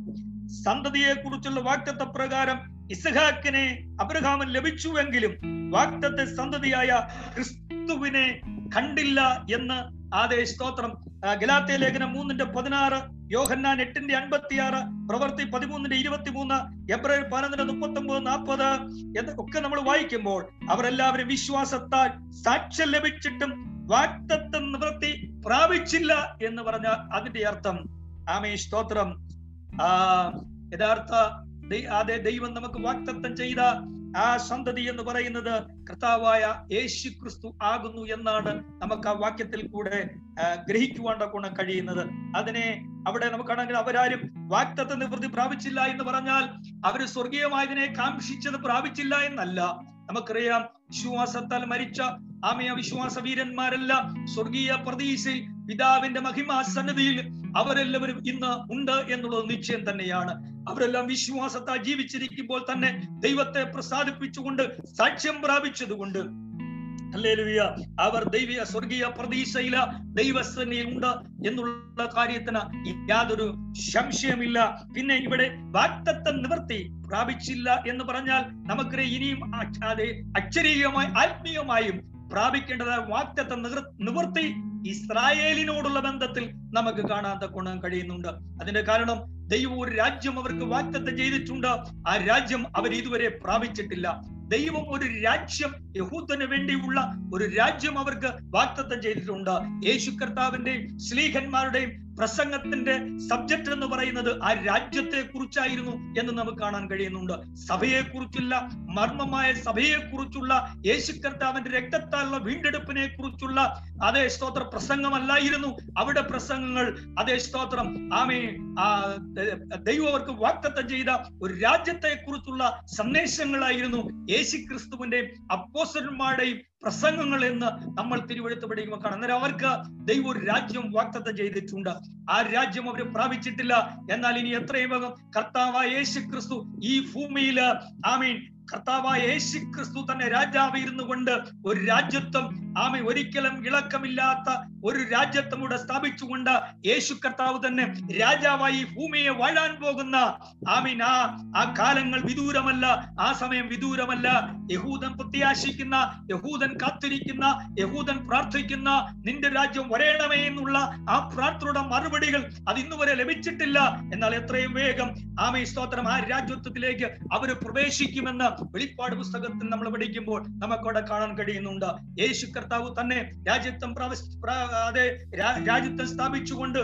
സന്തതിയെ കുറിച്ചുള്ള വാക്തത്വ പ്രകാരം ഇസഹാക്കിനെ അബ്രഹാമൻ ലഭിച്ചുവെങ്കിലും വാക്തത്തെ സന്തതിയായ ക്രിസ്തുവിനെ കണ്ടില്ല എന്ന് ആദേ സ്തോത്രം ഗലാത്തിയ ലേഖനം മൂന്നിന്റെ പതിനാറ് യോഹന്നാൻ എട്ടിന്റെ അൻപത്തിയാറ് പ്രവർത്തി പതിമൂന്നിന്റെ ഇരുപത്തിമൂന്ന് ഏപ്രിൽ പതിനൊന്നിന്റെ മുപ്പത്തി ഒമ്പത് നാൽപ്പത് എന്ന് ഒക്കെ നമ്മൾ വായിക്കുമ്പോൾ അവരെല്ലാവരും വിശ്വാസത്താൽ സാക്ഷ്യം ലഭിച്ചിട്ടും വാക്തത്വം നിവൃത്തി പ്രാപിച്ചില്ല എന്ന് പറഞ്ഞ അതിന്റെ അർത്ഥം. ആമേ സ്തോത്രം. ആ യഥാർത്ഥ അതെ ദൈവം നമുക്ക് വാക്തത്വം ചെയ്ത ആ സന്തതി എന്ന് പറയുന്നത് കർത്താവായ യേശു ക്രിസ്തു ആകുന്നു എന്നാണ് നമുക്ക് ആ വാക്യത്തിൽ കൂടെ ഗ്രഹിക്കുവാണ്ട ഗുണം കഴിയുന്നത്. അതിനെ അവിടെ നമുക്കാണെങ്കിൽ അവരാരും വാക്തത്വ നിവൃത്തി പ്രാപിച്ചില്ല എന്ന് പറഞ്ഞാൽ അവർ സ്വർഗീയമായതിനെ കാംക്ഷിച്ചത് പ്രാപിച്ചില്ല എന്നല്ല. നമുക്കറിയാം വിശ്വാസത്താൽ മരിച്ച ആമയ വിശ്വാസ വീരന്മാരെല്ലാം സ്വർഗീയ പ്രതീക്ഷയിൽ പിതാവിന്റെ മഹിമാ സന്നദ്ധിയിൽ അവരെല്ലാവരും ഇന്ന് ഉണ്ട് എന്നുള്ളത് നിശ്ചയം തന്നെയാണ്. അവരെല്ലാം വിശ്വാസത്താൽ ജീവിച്ചിരിക്കുമ്പോൾ തന്നെ ദൈവത്തെ പ്രസാദിപ്പിച്ചുകൊണ്ട് സാക്ഷ്യം പ്രാപിച്ചതുകൊണ്ട്. അവർ ദൈവിക സ്വർഗീയ പ്രതീക്ഷയില ദൈവസന്നിധിയിൽ ഉണ്ട് എന്നുള്ള കാര്യത്തിന് യാതൊരു സംശയമില്ല പിന്നെ ഇവിടെ വാക്തത്വം നിവർത്തി പ്രാപിച്ചില്ല എന്ന് പറഞ്ഞാൽ നമുക്ക് ഇനിയും അക്ഷരീയമായി ആത്മീയമായും പ്രാപിക്കേണ്ടതായ വാക്യത്തെ നിവൃത്തി ഇസ്രായേലിനോടുള്ള ബന്ധത്തിൽ നമുക്ക് കാണാൻ ഗുണം കഴിയുന്നുണ്ട്. അതിന്റെ കാരണം ദൈവം ഒരു രാജ്യം അവർക്ക് വാക്തത്വം ചെയ്തിട്ടുണ്ട്. ആ രാജ്യം അവർ ഇതുവരെ പ്രാപിച്ചിട്ടില്ല. ദൈവം ഒരു രാജ്യം യഹൂദന് വേണ്ടിയുള്ള ഒരു രാജ്യം അവർക്ക് വാക്തത്വം ചെയ്തിട്ടുണ്ട്. യേശു കർത്താവിന്റെയും ശ്ലീഹന്മാരുടെയും പ്രസംഗത്തിന്റെ സബ്ജക്ട് എന്ന് പറയുന്നത് ആ രാജ്യത്തെ കുറിച്ചായിരുന്നു എന്ന് നമുക്ക് കാണാൻ കഴിയുന്നുണ്ട്. സഭയെ കുറിച്ചുള്ള മർമ്മമായ സഭയെ കുറിച്ചുള്ള യേശു കർത്താവിന്റെ രക്തത്താലുള്ള വീണ്ടെടുപ്പിനെ കുറിച്ചുള്ള അതേ സ്തോത്ര പ്രസംഗമല്ലായിരുന്നു. അവിടെ പ്രസംഗങ്ങൾ അതേ സ്തോത്രം ആമേ ആ ദൈവവർക്ക് വാക്തത്വം ചെയ്ത ഒരു രാജ്യത്തെ കുറിച്ചുള്ള സന്ദേശങ്ങളായിരുന്നു. യേശു ക്രിസ്തുവിന്റെയും അപ്പോസ്റ്റന്മാരുടെയും പ്രസംഗങ്ങൾ എന്ന് നമ്മൾ തിരുവഴുത്ത് പഠിക്കുമ്പോൾ കാണാം. അന്നേരം അവർക്ക് ദൈവം ഒരു രാജ്യം വാക്തത്വം ചെയ്തിട്ടുണ്ട്. ആ രാജ്യം അവർ പ്രാപിച്ചിട്ടില്ല. എന്നാൽ ഇനി എത്രയും വേഗം കർത്താവായ യേശു ക്രിസ്തു ഈ ഭൂമിയിൽ ആമീൻ കർത്താവായ യേശു ക്രിസ്തു തന്നെ രാജാവ് ഇരുന്നു കൊണ്ട് ഒരു രാജ്യത്വം ആമി ഒരിക്കലും ഇളക്കമില്ലാത്ത ഒരു രാജ്യത്തും കൂടെ സ്ഥാപിച്ചുകൊണ്ട് യേശു കർത്താവ് തന്നെ രാജാവായി ഭൂമിയെ വാഴാൻ പോകുന്ന. ആമീൻ. ആ ആ കാലങ്ങൾ വിദൂരമല്ല ആ സമയം വിദൂരമല്ല. യഹൂദൻ പ്രത്യാശിക്കുന്ന യഹൂദൻ കാത്തിരിക്കുന്ന യഹൂദൻ പ്രാർത്ഥിക്കുന്ന നിന്റെ രാജ്യം വരേണമേ എന്നുള്ള ആ പ്രാർത്ഥനയുടെ മറുപടികൾ അത് ഇന്നുവരെ ലഭിച്ചിട്ടില്ല. എന്നാൽ എത്രയും വേഗം ആമേ സ്തോത്രം. ആ രാജ്യത്വത്തിലേക്ക് അവർ പ്രവേശിക്കുമെന്ന് വെളിപ്പാട് പുസ്തകത്തിൽ നമ്മൾ പഠിക്കുമ്പോൾ നമുക്കവിടെ കാണാൻ കഴിയുന്നുണ്ട്. യേശു കർത്താവ് തന്നെ രാജ്യത്വം പ്രാവസ്- രാജ്യത്തെ സ്ഥാപിച്ചുകൊണ്ട്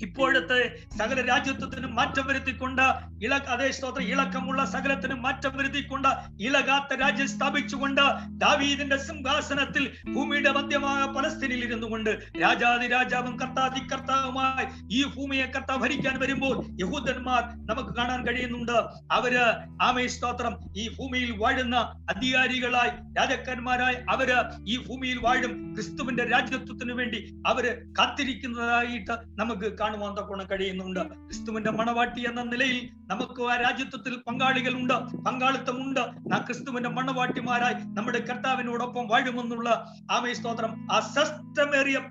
ഇപ്പോഴത്തെ സകല രാജ്യത്വത്തിനും മാറ്റം വരുത്തിക്കൊണ്ട് ഇള അതേ സ്തോത്രം ഇളക്കമുള്ള സകലത്തിനും മാറ്റം വരുത്തിക്കൊണ്ട് ഇളകാത്ത രാജ്യം സ്ഥാപിച്ചുകൊണ്ട് ദാവീദിന്റെ സിംഹാസനത്തിൽ ഭൂമിയുടെ മധ്യമായ പലസ്തീനിൽ ഇരുന്നു കൊണ്ട് രാജാതി രാജാവും കർത്താതി കർത്താവുമായി ഈ ഭൂമിയെ കർത്താവ് ഭരിക്കാൻ വരുമ്പോൾ യഹൂദന്മാർ നമുക്ക് കാണാൻ കഴിയുന്നുണ്ട്. അവർ ആമേ സ്തോത്രം ഈ ഭൂമിയിൽ വാഴുന്ന അധികാരികളായി രാജാക്കന്മാരായി അവർ ഈ ഭൂമിയിൽ വാഴും ക്രിസ്തുവിന്റെ രാജ്യത്വത്തിന് വേണ്ടി അവർ കാത്തിരിക്കുന്നതായിട്ട് നമുക്ക് കാണാൻ കാണുവാൻ തക്കോണം കഴിയുന്നുണ്ട്. ക്രിസ്തുവിന്റെ മണവാട്ടി എന്ന നിലയിൽ നമുക്ക് ആ രാജ്യത്വത്തിൽ പങ്കാളികളുണ്ട്. പങ്കാളിത്തമുണ്ട്. ആ ക്രിസ്തുവിന്റെ മണവാട്ടിമാരായി നമ്മുടെ കർത്താവിനോടൊപ്പം വാഴുമെന്നുള്ള ആമേ സ്തോത്രം. ആ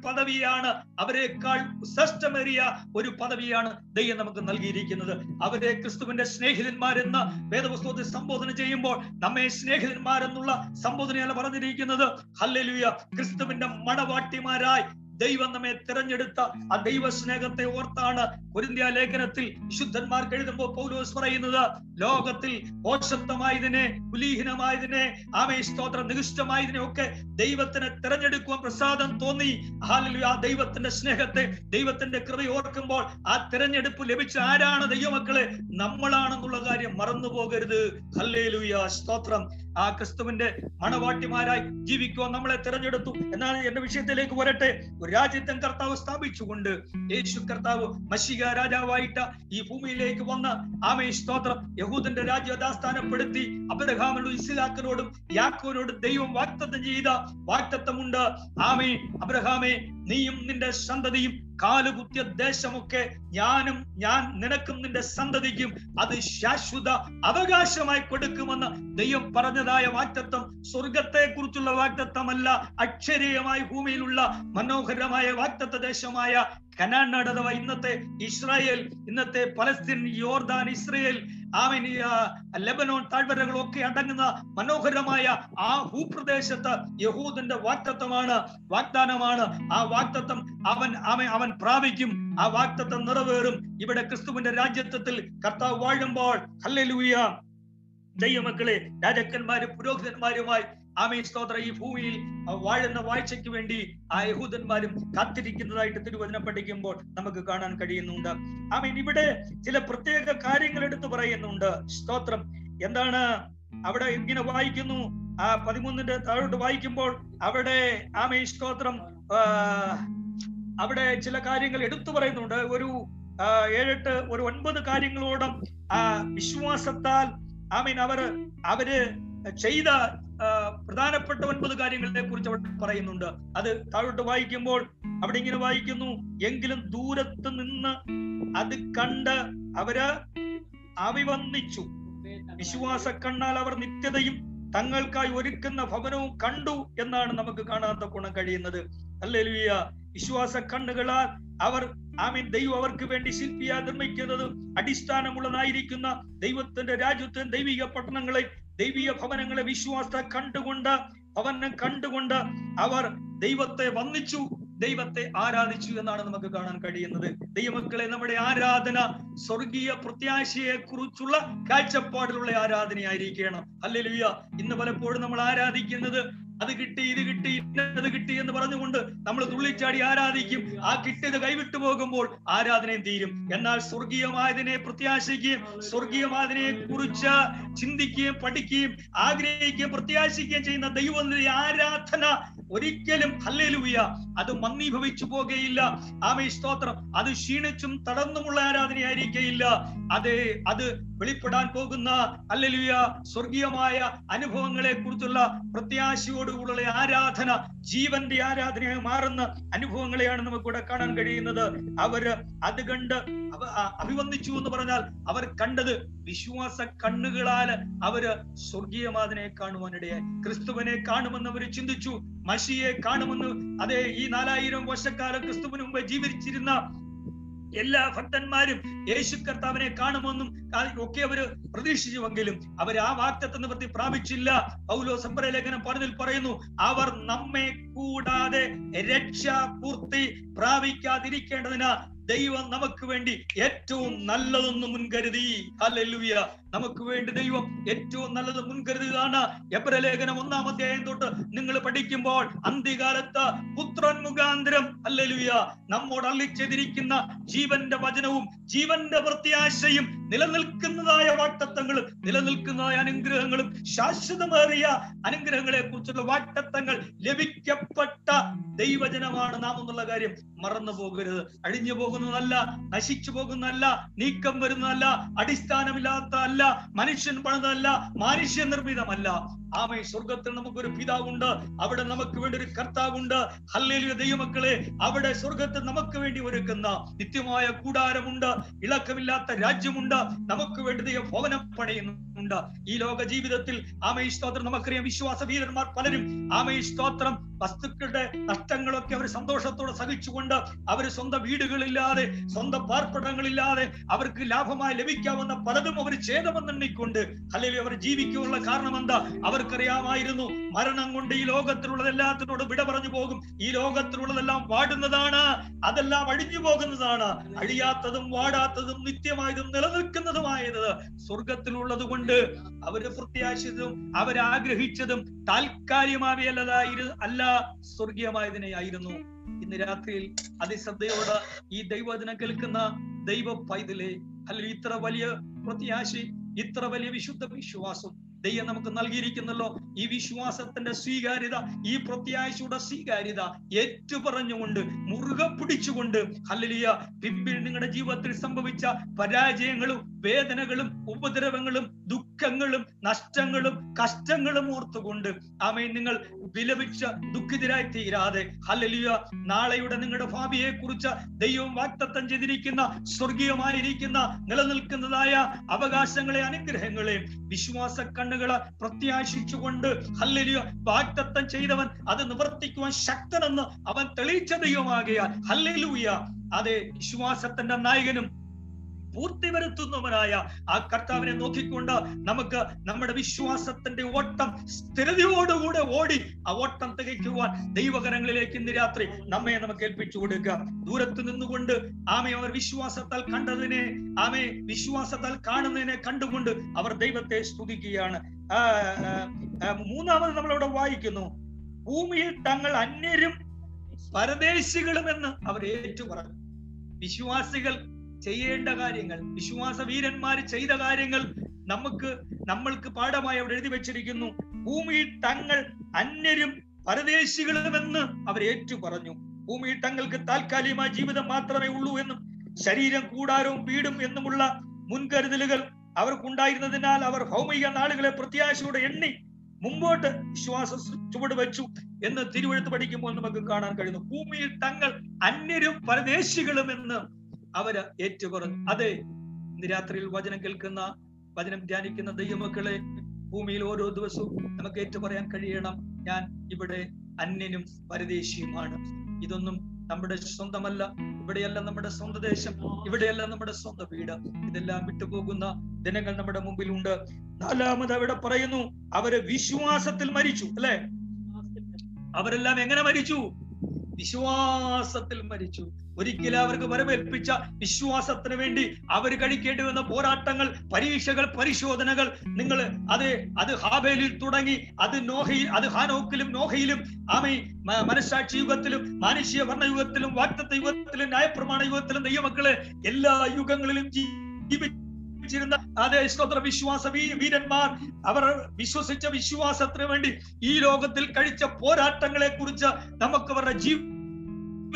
പദവിയാണ് അവരെക്കാൾ ശ്രേഷ്ഠമേറിയ ഒരു പദവിയാണ് ദൈവം നമുക്ക് നൽകിയിരിക്കുന്നത്. അവരെ ക്രിസ്തുവിന്റെ സ്നേഹിതന്മാരെന്ന് വേദപുസ്തകത്തിൽ സംബോധന ചെയ്യുമ്പോൾ നമ്മെ സ്നേഹിതന്മാരെന്നുള്ള സംബോധനയാണ് പറഞ്ഞിരിക്കുന്നത്. ഹല്ലേലൂയ. ക്രിസ്തുവിന്റെ മണവാട്ടിമാരായി ദൈവം നമ്മെ തിരഞ്ഞെടുത്ത ആ ദൈവ സ്നേഹത്തെ ഓർത്താണ് കൊരിന്ത്യ ലേഖനത്തിൽ വിശുദ്ധന്മാർക്ക് എഴുതുമ്പോൾ പൗലോസ് പറയുന്നത്. ലോകത്തിൽ ഓഷത്വമായതിനെ കുലീഹീനമായതിനെ ആമേ സ്തോത്രം നികൃഷ്ടമായതിനെ ഒക്കെ ദൈവത്തിനെ തിരഞ്ഞെടുക്കുവാൻ പ്രസാദം തോന്നി. ആ ദൈവത്തിന്റെ സ്നേഹത്തെ ദൈവത്തിന്റെ കൃപ ഓർക്കുമ്പോൾ ആ തിരഞ്ഞെടുപ്പ് ലഭിച്ച ആരാണ് ദൈവമക്കളെ? നമ്മളാണെന്നുള്ള കാര്യം മറന്നു പോകരുത് ഹല്ലേലൂയ സ്തോത്രം. ആ ക്രിസ്തുവിന്റെ മണവാട്ടിമാരായി ജീവിക്കുവാൻ നമ്മളെ തിരഞ്ഞെടുത്തു. എന്നാൽ എന്റെ വിഷയത്തിലേക്ക് വരട്ടെ. ഒരു രാജ്യത്തെ കർത്താവ് സ്ഥാപിച്ചുകൊണ്ട് യേശു കർത്താവ് മഷിക രാജാവായിട്ട് ഈ ഭൂമിയിലേക്ക് വന്ന ആമേ സ്തോത്രം. യഹൂദന്റെ രാജ്യതാസ്ഥാനപ്പെടുത്തി അബ്രഹാമിനോടും ഇസ്ലാക്കിനോടും യാക്കോനോടും ദൈവം വാക്തത്വം ചെയ്ത വാക്തത്വമുണ്ട് ആമേ അബ്രഹാമേ നീയും നിന്റെ സന്തതിയും കാലുകുത്തിയ ദേശമൊക്കെ ഞാനും ഞാൻ നിനക്കും നിന്റെ സന്തതിക്കും അത് ശാശ്വത അവകാശമായി കൊടുക്കുമെന്ന് ദൈവം പറഞ്ഞതായ വാക്തത്വം സ്വർഗത്തെ കുറിച്ചുള്ള വാക്തത്വമല്ല അക്ഷരീയമായി ഭൂമിയിലുള്ള മനോഹരമായ വാക്തത്വ ദേശമായ കനാൻ അഥവാ ഇന്നത്തെ ഇസ്രായേൽ ഇന്നത്തെ പലസ്തീൻ യോർദാൻ ഇസ്രയേൽ ആമീൻ ലെബനോൺ താഴ്വരകളൊക്കെ അടങ്ങുന്ന മനോഹരമായ ആ ഭൂപ്രദേശത്ത് യഹൂദന്റെ വാക്തത്വമാണ് വാഗ്ദാനമാണ്. ആ വാക്തത്വം അവൻ അവൻ അവൻ പ്രാപിക്കും. ആ വാക്തത്വം നിറവേറും. ഇവിടെ ക്രിസ്തുവിന്റെ രാജ്യത്വത്തിൽ കർത്താവ് വാഴുമ്പോൾ. ഹല്ലേലൂയ. ദൈവമക്കളെ രാജാക്കന്മാരും പുരോഹിതന്മാരുമായി ആമേ സ്തോത്ര. ഈ ഭൂമിയിൽ വാഴുന്ന വാഴ്ചയ്ക്ക് വേണ്ടി ആ യഹൂദന്മാരും കാത്തിരിക്കുന്നതായിട്ട് തിരുവചനം പഠിക്കുമ്പോൾ നമുക്ക് കാണാൻ കഴിയുന്നുണ്ട്. ആമീൻ. ഇവിടെ ചില പ്രത്യേക കാര്യങ്ങൾ എടുത്തു പറയുന്നുണ്ട്. സ്തോത്രം. എന്താണ്? അവിടെ ഇങ്ങനെ വായിക്കുന്നു. ആ പതിമൂന്നിന്റെ താഴോട്ട് വായിക്കുമ്പോൾ അവിടെ ആമേ സ്തോത്രം അവിടെ ചില കാര്യങ്ങൾ എടുത്തു പറയുന്നുണ്ട്. ഒരു ഏഴെട്ട് ഒരു ഒൻപത് കാര്യങ്ങളോടും ആ വിശ്വാസത്താൽ ആമീൻ അവർ അവർ ചെയ്ത പ്രധാനപ്പെട്ട ഒൻപത് കാര്യങ്ങളെ കുറിച്ച് അവിടെ പറയുന്നുണ്ട്. അത് താഴോട്ട് വായിക്കുമ്പോൾ അവിടെ ഇങ്ങനെ വായിക്കുന്നു എങ്കിലും ദൂരത്ത് നിന്ന് അത് കണ്ട് അവർ അഭിവന്ദിച്ചു വിശ്വാസ കണ്ണാൽ അവർ നിത്യതയും തങ്ങൾക്കായി ഒരുക്കുന്ന ഭവനവും കണ്ടു എന്നാണ് നമുക്ക് കാണാത്ത ഗുണം കഴിയുന്നത്. അല്ലേലുയ. വിശ്വാസ കണ്ണുകളാൽ അവർ ആമീൻ ദൈവം അവർക്ക് വേണ്ടി ശില്പിയാ നിർമ്മിക്കുന്നത് അടിസ്ഥാനമുള്ളതായിരിക്കുന്ന ദൈവത്തിന്റെ രാജ്യത്തെ ദൈവിക പട്ടണങ്ങളെ ദൈവിക ഭവനങ്ങളെ വിശ്വാസ കണ്ടുകൊണ്ട് ഭവനം കണ്ടുകൊണ്ട് അവർ ദൈവത്തെ വന്നിച്ചു ദൈവത്തെ ആരാധിച്ചു എന്നാണ് നമുക്ക് കാണാൻ കഴിയുന്നത്. ദൈവമക്കളെ നമ്മുടെ ആരാധന സ്വർഗീയ പ്രത്യാശയെ കുറിച്ചുള്ള കാഴ്ചപ്പാടിലുള്ള ആരാധനയായിരിക്കണം. അല്ലെലുയ്യ ഇന്ന് പലപ്പോഴും നമ്മൾ ആരാധിക്കുന്നത് അത് കിട്ടി ഇത് കിട്ടി ഇന്നത് കിട്ടി എന്ന് പറഞ്ഞുകൊണ്ട് നമ്മൾ തുള്ളിച്ചാടി ആരാധിക്കും. ആ കിട്ടിയത് കൈവിട്ടു പോകുമ്പോൾ ആരാധനയും തീരും എന്നാൽ സ്വർഗീയമായതിനെ പ്രത്യാശിക്കുകയും സ്വർഗീയമായതിനെ കുറിച്ച് ചിന്തിക്കുകയും പഠിക്കുകയും ആഗ്രഹിക്കുകയും പ്രത്യാശിക്കുകയും ചെയ്യുന്ന ദൈവത്തിന്റെ ആരാധന ഒരിക്കലും ഹല്ലേലൂയ അത് മന്ദീഭവിച്ചു പോകുകയില്ല. ആമേ സ്തോത്രം. അത് ക്ഷീണിച്ചും തടന്നുമുള്ള ആരാധനയായിരിക്കയില്ല അത് അത് വെളിപ്പെടാൻ പോകുന്ന അല്ലെലുയ സ്വർഗീയമായ അനുഭവങ്ങളെ കുറിച്ചുള്ള പ്രത്യാശയോടുകൂടുള്ള ആരാധന ജീവന്റെ ആരാധനയായി മാറുന്ന അനുഭവങ്ങളെയാണ് നമുക്കിവിടെ കാണാൻ കഴിയുന്നത്. അവർ അത് കണ്ട് അഭിവന്ദിച്ചു എന്ന് പറഞ്ഞാൽ അവർ കണ്ടത് വിശ്വാസ കണ്ണുകളാൽ അവർ സ്വർഗീയമാതിനെ കാണുവാനിടയായി. ക്രിസ്തുവിനെ കാണുമെന്ന് അവർ ചിന്തിച്ചു. മഷിയെ കാണുമെന്ന് അതെ ഈ നാലായിരം വർഷക്കാലം ക്രിസ്തുവിന് മുമ്പ് ജീവിച്ചിരുന്ന എല്ലാ ഭക്തന്മാരും യേശു കർത്താവിനെ കാണുമെന്നും ഒക്കെ അവർ പ്രതീക്ഷിച്ചുവെങ്കിലും അവർ ആ വാക്തത്വ നിവൃത്തി പ്രാപിച്ചില്ല. പൗലോ സമ്പര ലേഖനം പറഞ്ഞതിൽ പറയുന്നു അവർ നമ്മെ കൂടാതെ രക്ഷാപൂർത്തി പ്രാപിക്കാതിരിക്കേണ്ടതിന് ദൈവം നമുക്ക് വേണ്ടി ഏറ്റവും നല്ലതൊന്ന് മുൻകരുതി. ഹല്ലേലൂയ. നമുക്ക് വേണ്ടി ദൈവം ഏറ്റവും നല്ലത് മുൻകരുതിയതാണ്. എബ്രലേഖനം ഒന്നാം അധ്യായം തൊട്ട് നിങ്ങൾ പഠിക്കുമ്പോൾ അന്ത്യകാലത്ത് പുത്രൻ മുഖാന്തരം ഹല്ലേലൂയ നമ്മോട് അള്ളിച്ചെതിരിക്കുന്ന ജീവന്റെ വചനവും ജീവന്റെ പ്രത്യാശയും നിലനിൽക്കുന്നതായ വാക്തത്വങ്ങളും നിലനിൽക്കുന്നതായ അനുഗ്രഹങ്ങളും ശാശ്വതമേറിയ അനുഗ്രഹങ്ങളെ കുറിച്ചുള്ള വാക്തത്വങ്ങൾ ലഭിക്കപ്പെട്ട ദൈവജനമാണ് നാം എന്നുള്ള കാര്യം മറന്നു പോകരുത്. അഴിഞ്ഞു പോകുന്നതല്ല നശിച്ചു പോകുന്നതല്ല നീക്കം വരുന്നതല്ല അടിസ്ഥാനമില്ലാത്ത അല്ല മനുഷ്യൻ പണിതല്ല മനുഷ്യ നിർമ്മിതമല്ല. ആമേ സ്വർഗത്തിൽ നമുക്കൊരു പിതാവുണ്ട്. അവിടെ നമുക്ക് വേണ്ടി ഒരു കർത്താവുണ്ട്. ഹല്ലേലൂയ ദൈവമക്കളെ അവിടെ സ്വർഗത്തിൽ നമുക്ക് വേണ്ടി ഒരുക്കുന്ന നിത്യമായ കൂടാരമുണ്ട്. ഇളക്കമില്ലാത്ത രാജ്യമുണ്ട്. നമുക്ക് വേണ്ടി ദൈവം ഭവനം പണിയുന്നുണ്ട് ഈ ലോക ജീവിതത്തിൽ ആമയ സ്തോത്രം നമുക്കറിയാം. വിശ്വാസ വീരന്മാർ പലരും ആമയ സ്തോത്രം വസ്തുക്കളുടെ നഷ്ടങ്ങളൊക്കെ അവർ സന്തോഷത്തോടെ സഹിച്ചുകൊണ്ട് അവർ സ്വന്തം വീടുകളില്ലാതെ സ്വന്തം പാർപ്പിടങ്ങളില്ലാതെ അവർക്ക് ലാഭമായി ലഭിക്കാവുന്ന പലതും അവർ ചെയ്തമെന്നെണ്ണിക്കൊണ്ട് അല്ലെങ്കിൽ അവർ ജീവിക്കുവാനുള്ള കാരണം എന്താ അവർക്കറിയാമായിരുന്നു മരണം കൊണ്ട് ഈ ലോകത്തിലുള്ളതെല്ലാത്തിനോട് വിട പറഞ്ഞു പോകും. ഈ ലോകത്തിലുള്ളതെല്ലാം വാടുന്നതാണ് അതെല്ലാം അഴിഞ്ഞു പോകുന്നതാണ്. അഴിയാത്തതും വാടാത്തതും നിത്യമായതും നിലനിൽക്കുന്നതുമായത് സ്വർഗത്തിലുള്ളത് കൊണ്ട് അവർ പ്രത്യാശിച്ചതും അവരാഗ്രഹിച്ചതും താൽക്കാലികമായല്ലാതായിരു അല്ല സ്വർഗീയമായതിനെയായിരുന്നു. ഇന്ന് രാത്രിയിൽ അതിശ്രദ്ധയോടെ ഈ ദൈവദിനം കേൾക്കുന്ന ദൈവ പൈതലെ അല്ലെങ്കിൽ ഇത്ര വലിയ പ്രത്യാശി ഇത്ര വലിയ വിശുദ്ധ വിശ്വാസം ദൈവം നമുക്ക് നൽകിയിരിക്കുന്നല്ലോ. ഈ വിശ്വാസത്തിന്റെ സ്വീകാര്യത ഈ പ്രത്യാശയുടെ സ്വീകാര്യത ഏറ്റുപറഞ്ഞുകൊണ്ട് മുറുകെ പിടിച്ചുകൊണ്ട് ഹല്ലലിയ പിമ്പിൽ നിങ്ങളുടെ ജീവിതത്തിൽ സംഭവിച്ച പരാജയങ്ങളും വേദനകളും ഉപദ്രവങ്ങളും ദുഃഖങ്ങളും നഷ്ടങ്ങളും കഷ്ടങ്ങളും ഓർത്തുകൊണ്ട് ആമേ നിങ്ങൾ വിലപിച്ച ദുഃഖിതരായി തീരാതെ. ഹലലിയ നാളെയുടെ നിങ്ങളുടെ ഭാവിയെ കുറിച്ച് ദൈവം വാക്തത്വം ചെയ്തിരിക്കുന്ന സ്വർഗീയമായിരിക്കുന്ന നിലനിൽക്കുന്നതായ അവകാശങ്ങളെ അനുഗ്രഹങ്ങളെ വിശ്വാസ കണ്ണുകളെ പ്രത്യാശിച്ചുകൊണ്ട് ഹല്ലലിയ വാക്തത്വം ചെയ്തവൻ അത് നിവർത്തിക്കുവാൻ ശക്തനെന്ന് അവൻ തെളിയിച്ച ദൈവമാകിയാൽ. ഹല്ലേലൂയ. അതെ വിശ്വാസത്തിന്റെ നായകനും പൂർത്തി വരുത്തുന്നവനായ ആ കർത്താവിനെ നോക്കിക്കൊണ്ട് നമുക്ക് നമ്മുടെ വിശ്വാസത്തിന്റെ ഓട്ടം സ്ഥിരതയോടുകൂടെ ഓടി ആ ഓട്ടം തികയ്ക്കുവാൻ ദൈവകരങ്ങളിലേക്ക് ഇന്ന് രാത്രി നമ്മെ നമുക്ക് ഏൽപ്പിച്ചു കൊടുക്കുക. ദൂരത്ത് നിന്നുകൊണ്ട് ആമെ അവർ വിശ്വാസത്താൽ കണ്ടതിനെ ആമെ വിശ്വാസത്താൽ കാണുന്നതിനെ കണ്ടുകൊണ്ട് അവർ ദൈവത്തെ സ്തുതിക്കുകയാണ്. മൂന്നാമത് നമ്മളവിടെ വായിക്കുന്നു ഭൂമിയിൽ തങ്ങൾ അന്യരും പരദേശികളും എന്ന് അവർ ഏറ്റു പറഞ്ഞു വിശ്വാസികൾ ചെയ്യേണ്ട കാര്യങ്ങൾ വിശ്വാസ വീരന്മാർ ചെയ്ത കാര്യങ്ങൾ നമുക്ക് നമ്മൾക്ക് പാഠമായി അവിടെ എഴുതി വെച്ചിരിക്കുന്നു. ഭൂമിയിൽ തങ്ങൾ അന്യരും പരദേശികളുമെന്ന് അവർ ഏറ്റു പറഞ്ഞു ഭൂമിയിൽ തങ്ങൾക്ക് താൽക്കാലികമായ ജീവിതം മാത്രമേ ഉള്ളൂ എന്നും ശരീരം കൂടാരവും വീടും എന്നുമുള്ള മുൻകരുതലുകൾ അവർക്കുണ്ടായിരുന്നതിനാൽ അവർ ഭൗമിക നാളുകളെ പ്രത്യാശയോടെ എണ്ണി മുമ്പോട്ട് വിശ്വാസ ചുവട് വെച്ചു എന്ന് തിരുവഴുത്ത് പഠിക്കുമ്പോൾ നമുക്ക് കാണാൻ കഴിയുന്നു. ഭൂമിയിൽ തങ്ങൾ അന്യരും പരദേശികളും എന്ന് അവർ ഏറ്റുപറഞ്ഞു അതെ ഇന്ന് രാത്രിയിൽ വചനം കേൾക്കുന്ന വചനം ധ്യാനിക്കുന്ന ദൈവമക്കളെ ഭൂമിയിൽ ഓരോ ദിവസവും നമുക്ക് ഏറ്റുപറയാൻ കഴിയണം. ഞാൻ ഇവിടെ അന്യനും പരദേശിയുമാണ്. ഇതൊന്നും നമ്മുടെ സ്വന്തമല്ല. ഇവിടെയല്ല നമ്മുടെ സ്വന്തം ദേശം. ഇവിടെയല്ല നമ്മുടെ സ്വന്തം വീട്. ഇതെല്ലാം വിട്ടുപോകുന്ന ദിനങ്ങൾ നമ്മുടെ മുമ്പിലുണ്ട്. നാലാമത് അവിടെ പറയുന്നു അവർ വിശ്വാസത്തിൽ മരിച്ചു അല്ലെ? അവരെല്ലാം എങ്ങനെ മരിച്ചു? വിശ്വാസത്തിൽ മരിച്ചു. ഒരിക്കലും അവർക്ക് വരവേൽപ്പിച്ച വിശ്വാസത്തിന് വേണ്ടി അവർ കഴിക്കേണ്ടി വന്ന പോരാട്ടങ്ങൾ പരീക്ഷകൾ പരിശോധനകൾ നിങ്ങൾ അത് അത് ഹാബേലിൽ തുടങ്ങി അത് നോഹയിൽ അത് ഹാനോക്കിലും നോഹയിലും ആമേ മനസാക്ഷി യുഗത്തിലും മാനുഷ്യ വർണയുഗത്തിലും വാക്തത്വ യുഗത്തിലും ന്യായപ്രമാണ യുഗത്തിലും ദൈവമക്കൾ എല്ലാ യുഗങ്ങളിലും ജീവിച്ചിരുന്ന അതേ സ്വതന്ത്ര വിശ്വാസ വീരന്മാർ അവർ വിശ്വസിച്ച വിശ്വാസത്തിന് വേണ്ടി ഈ ലോകത്തിൽ കഴിച്ച പോരാട്ടങ്ങളെ കുറിച്ച് നമുക്ക് അവരുടെ ജീവിത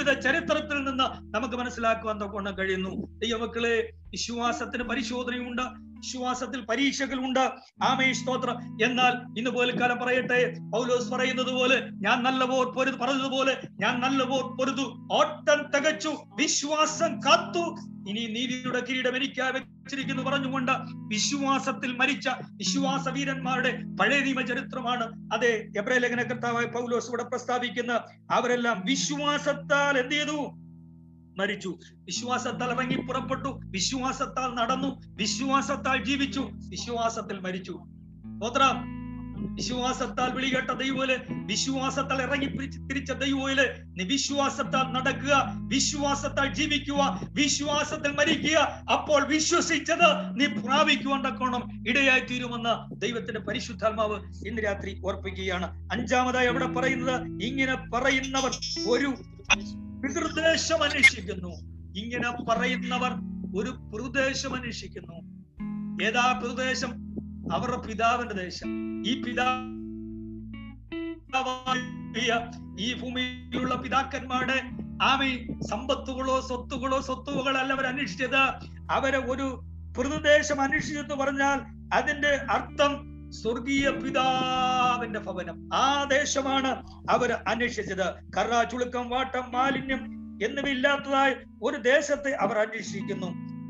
ചരിത്രത്തിൽ നിന്ന് നമുക്ക് മനസ്സിലാക്കുവാൻ തൊക്കെ കഴിയുന്നു. ദൈവമക്കളെ വിശ്വാസത്തിന് പരിശോധനയുണ്ട് വിശ്വാസത്തിൽ പരീക്ഷകളുണ്ട് ആമേ സ്തോത്രം. എന്നാൽ ഇന്ന് പോൽക്കാലം പറയട്ടെ. പൗലോസ് പറയുന്നത് പോലെ ഞാൻ നല്ല പോർ പൊരുതു പറഞ്ഞതുപോലെ ഞാൻ നല്ല പോർ പൊരുതു. ഓട്ടം തികച്ചു വിശ്വാസം കാത്തു. ഇനി നീതിയുടെ കിരീടം എനിക്ക് വെച്ചിരിക്കുന്നു പറഞ്ഞുകൊണ്ട് വിശ്വാസത്തിൽ മരിച്ച വിശ്വാസ വീരന്മാരുടെ പഴയ നിയമ ചരിത്രമാണ്. അതെ എബ്രേ ലേഖന കർത്താവായ പൗലോസ് ഇവിടെ പ്രസ്താവിക്കുന്ന അവരെല്ലാം വിശ്വാസത്താൽ എന്ത് ചെയ്തു? മരിച്ചു. വിശ്വാസത്താൽ ഇറങ്ങി പുറപ്പെട്ടു. വിശ്വാസത്താൽ നടന്നു. വിശ്വാസത്താൽ ജീവിച്ചു. വിശ്വാസത്തിൽ മരിച്ചു. സ്തോത്രം വിശ്വാസത്താൽ വിളികേട്ട ദൈവോൽ വിശ്വാസത്താൽ ഇറങ്ങി തിരിച്ച ദൈവോൽ നീ വിശ്വാസത്താൽ നടക്കുക വിശ്വാസത്താൽ ജീവിക്കുക വിശ്വാസത്തിൽ മരിക്കുക അപ്പോൾ വിശ്വസിച്ചത് നീ പ്രാപിക്കുവാൻ തക്കോണം ഇടയായി തീരുമെന്ന് ദൈവത്തിന്റെ പരിശുദ്ധാത്മാവ് ഇന്ന് രാത്രി ഓർപ്പിക്കുകയാണ്. അഞ്ചാമതായി അവിടെ പറയുന്നത് ഇങ്ങനെ പറയുന്നവർ ഒരു പിതൃദേശം അന്വേഷിക്കുന്നു ഇങ്ങനെ പറയുന്നവർ ഒരു പ്രദേശം അന്വേഷിക്കുന്നു ഏതാ പ്രദേശം അവരുടെ പിതാവിന്റെ ദേശം. ഈ പിതാവായ ഈ ഭൂമിയിലുള്ള പിതാക്കന്മാരുടെ ആമി സമ്പത്തുകളോ സ്വത്തുകളോ സ്വത്തുകളല്ല അവർ അന്വേഷിച്ചത്. അവരെ ഒരു പ്രദേശം അന്വേഷിച്ചെന്ന് പറഞ്ഞാൽ അതിന്റെ അർത്ഥം സ്വർഗീയ പിതാവിന്റെ ഭവനം. ആ ദേശമാണ് അവർ അന്വേഷിച്ചത്. കറ ചുളുക്കം വാട്ടം മാലിന്യം എന്നിവയില്ലാത്തതായ ഒരു ദേശത്തെ അവർ അന്വേഷിക്കുന്നു.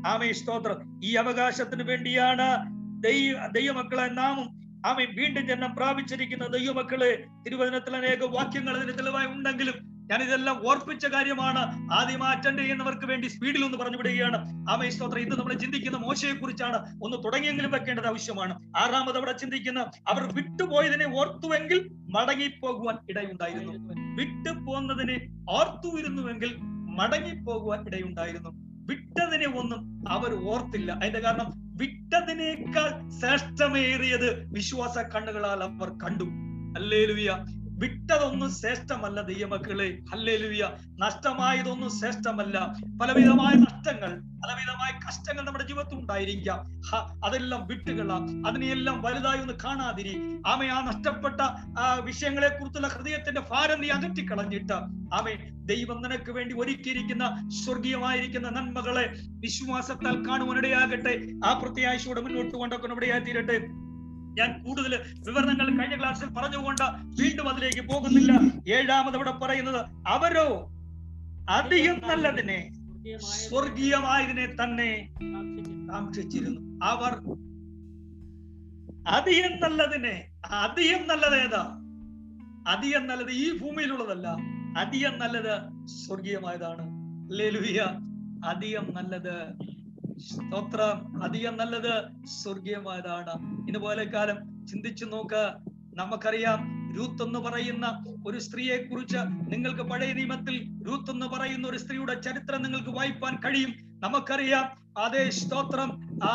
ആമേ സ്തോത്രം. ഈ അവകാശത്തിന് വേണ്ടിയാണ് ദൈവ ദൈവമക്കളെ നാമും ആമേ വീണ്ടും ജന്മം പ്രാപിച്ചിരിക്കുന്ന ദൈവമക്കളെ. തിരുവചനത്തിൽ അനേക വാക്യങ്ങൾ അതിന് തെളിവായി ഉണ്ടെങ്കിലും ഞാൻ ഇതെല്ലാം ഓർപ്പിച്ച കാര്യമാണ്. ആദ്യം അറ്റൻഡ് ചെയ്യുന്നവർക്ക് വേണ്ടി സ്പീഡിൽ ഒന്ന് പറഞ്ഞു വിടുകയാണ് ആമേ സ്തോത്രം. ഇത് നമ്മൾ ചിന്തിക്കുന്ന മോശയെ കുറിച്ചാണ് ഒന്ന് തുടങ്ങിയെങ്കിലും വെക്കേണ്ടത് ആവശ്യമാണ്. ആറാമത് അവിടെ ചിന്തിക്കുന്ന അവർ വിട്ടുപോയതിനെ ഓർത്തുവെങ്കിൽ മടങ്ങിപ്പോകുവാൻ ഇടയുണ്ടായിരുന്നു. വിട്ടു പോന്നതിനെ ഓർത്തുവിരുന്നുവെങ്കിൽ മടങ്ങിപ്പോകുവാൻ ഇടയുണ്ടായിരുന്നു. വിട്ടതിനെ ഒന്നും അവർ ഓർത്തില്ല. അതിന്റെ കാരണം വിട്ടതിനേക്കാൾ ശ്രേഷ്ഠമേറിയത് വിശ്വാസ കണ്ണുകളാൽ അവർ കണ്ടു. അല്ലേലുവിയ വിട്ടതൊന്നും ശ്രേഷ്ഠമല്ല ദൈവമക്കളെ. ഹല്ലേലുവിയ നഷ്ടമായതൊന്നും ശ്രേഷ്ഠമല്ല. പലവിധമായ നഷ്ടങ്ങൾ പലവിധമായ കഷ്ടങ്ങൾ നമ്മുടെ ജീവിതത്തിൽ ഉണ്ടായിരിക്കാം. അതെല്ലാം വിട്ടുകള. അതിനെയെല്ലാം വലുതായി ഒന്ന് കാണാതിരി. ആമേ ആ നഷ്ടപ്പെട്ട ആ വിഷയങ്ങളെ കുറിച്ചുള്ള ഹൃദയത്തിന്റെ ഭാരം നീ അകറ്റിക്കളഞ്ഞിട്ട്. ആമേ ദൈവം നിനക്ക് വേണ്ടി ഒരുക്കിയിരിക്കുന്ന സ്വർഗീയമായിരിക്കുന്ന നന്മകളെ വിശ്വാസത്താൽ കാണുവാനിടയാകട്ടെ. ആ പ്രത്യാശയോടെ മുന്നോട്ട് കൊണ്ടൊക്കെ ഇവിടെയായി തീരട്ടെ ഞാൻ കൂടുതൽ വിവരണങ്ങൾ കഴിഞ്ഞ ക്ലാസ്സിൽ പറഞ്ഞുകൊണ്ട് വീണ്ടും അതിലേക്ക് പോകുന്നില്ല. ഏഴാമത് ഇവിടെ പറയുന്നത് അവരോ അധികം നല്ലതിനെ സ്വർഗീയമായതിനെ തന്നെ കാക്ഷിച്ചിരുന്നു. അവർ അധികം നല്ലതിനെ അധികം നല്ലത് ഏതാ? അധികം നല്ലത് ഈ ഭൂമിയിലുള്ളതല്ല. അധികം നല്ലത് സ്വർഗീയമായതാണ്. അധികം നല്ലത് സ്തോത്രം. അധികം നല്ലത് സ്വർഗീയമായതാണ്. ഇതുപോലെ കാലം ചിന്തിച്ചു നോക്ക്. നമുക്കറിയാം രൂത്ത് എന്ന് പറയുന്ന ഒരു സ്ത്രീയെ കുറിച്ച് നിങ്ങൾക്ക് പഴയ നിയമത്തിൽ രൂത്ത് എന്ന് പറയുന്ന ഒരു സ്ത്രീയുടെ ചരിത്രം നിങ്ങൾക്ക് വായിപ്പാൻ കഴിയും. നമുക്കറിയാം അതേ സ്തോത്രം ആ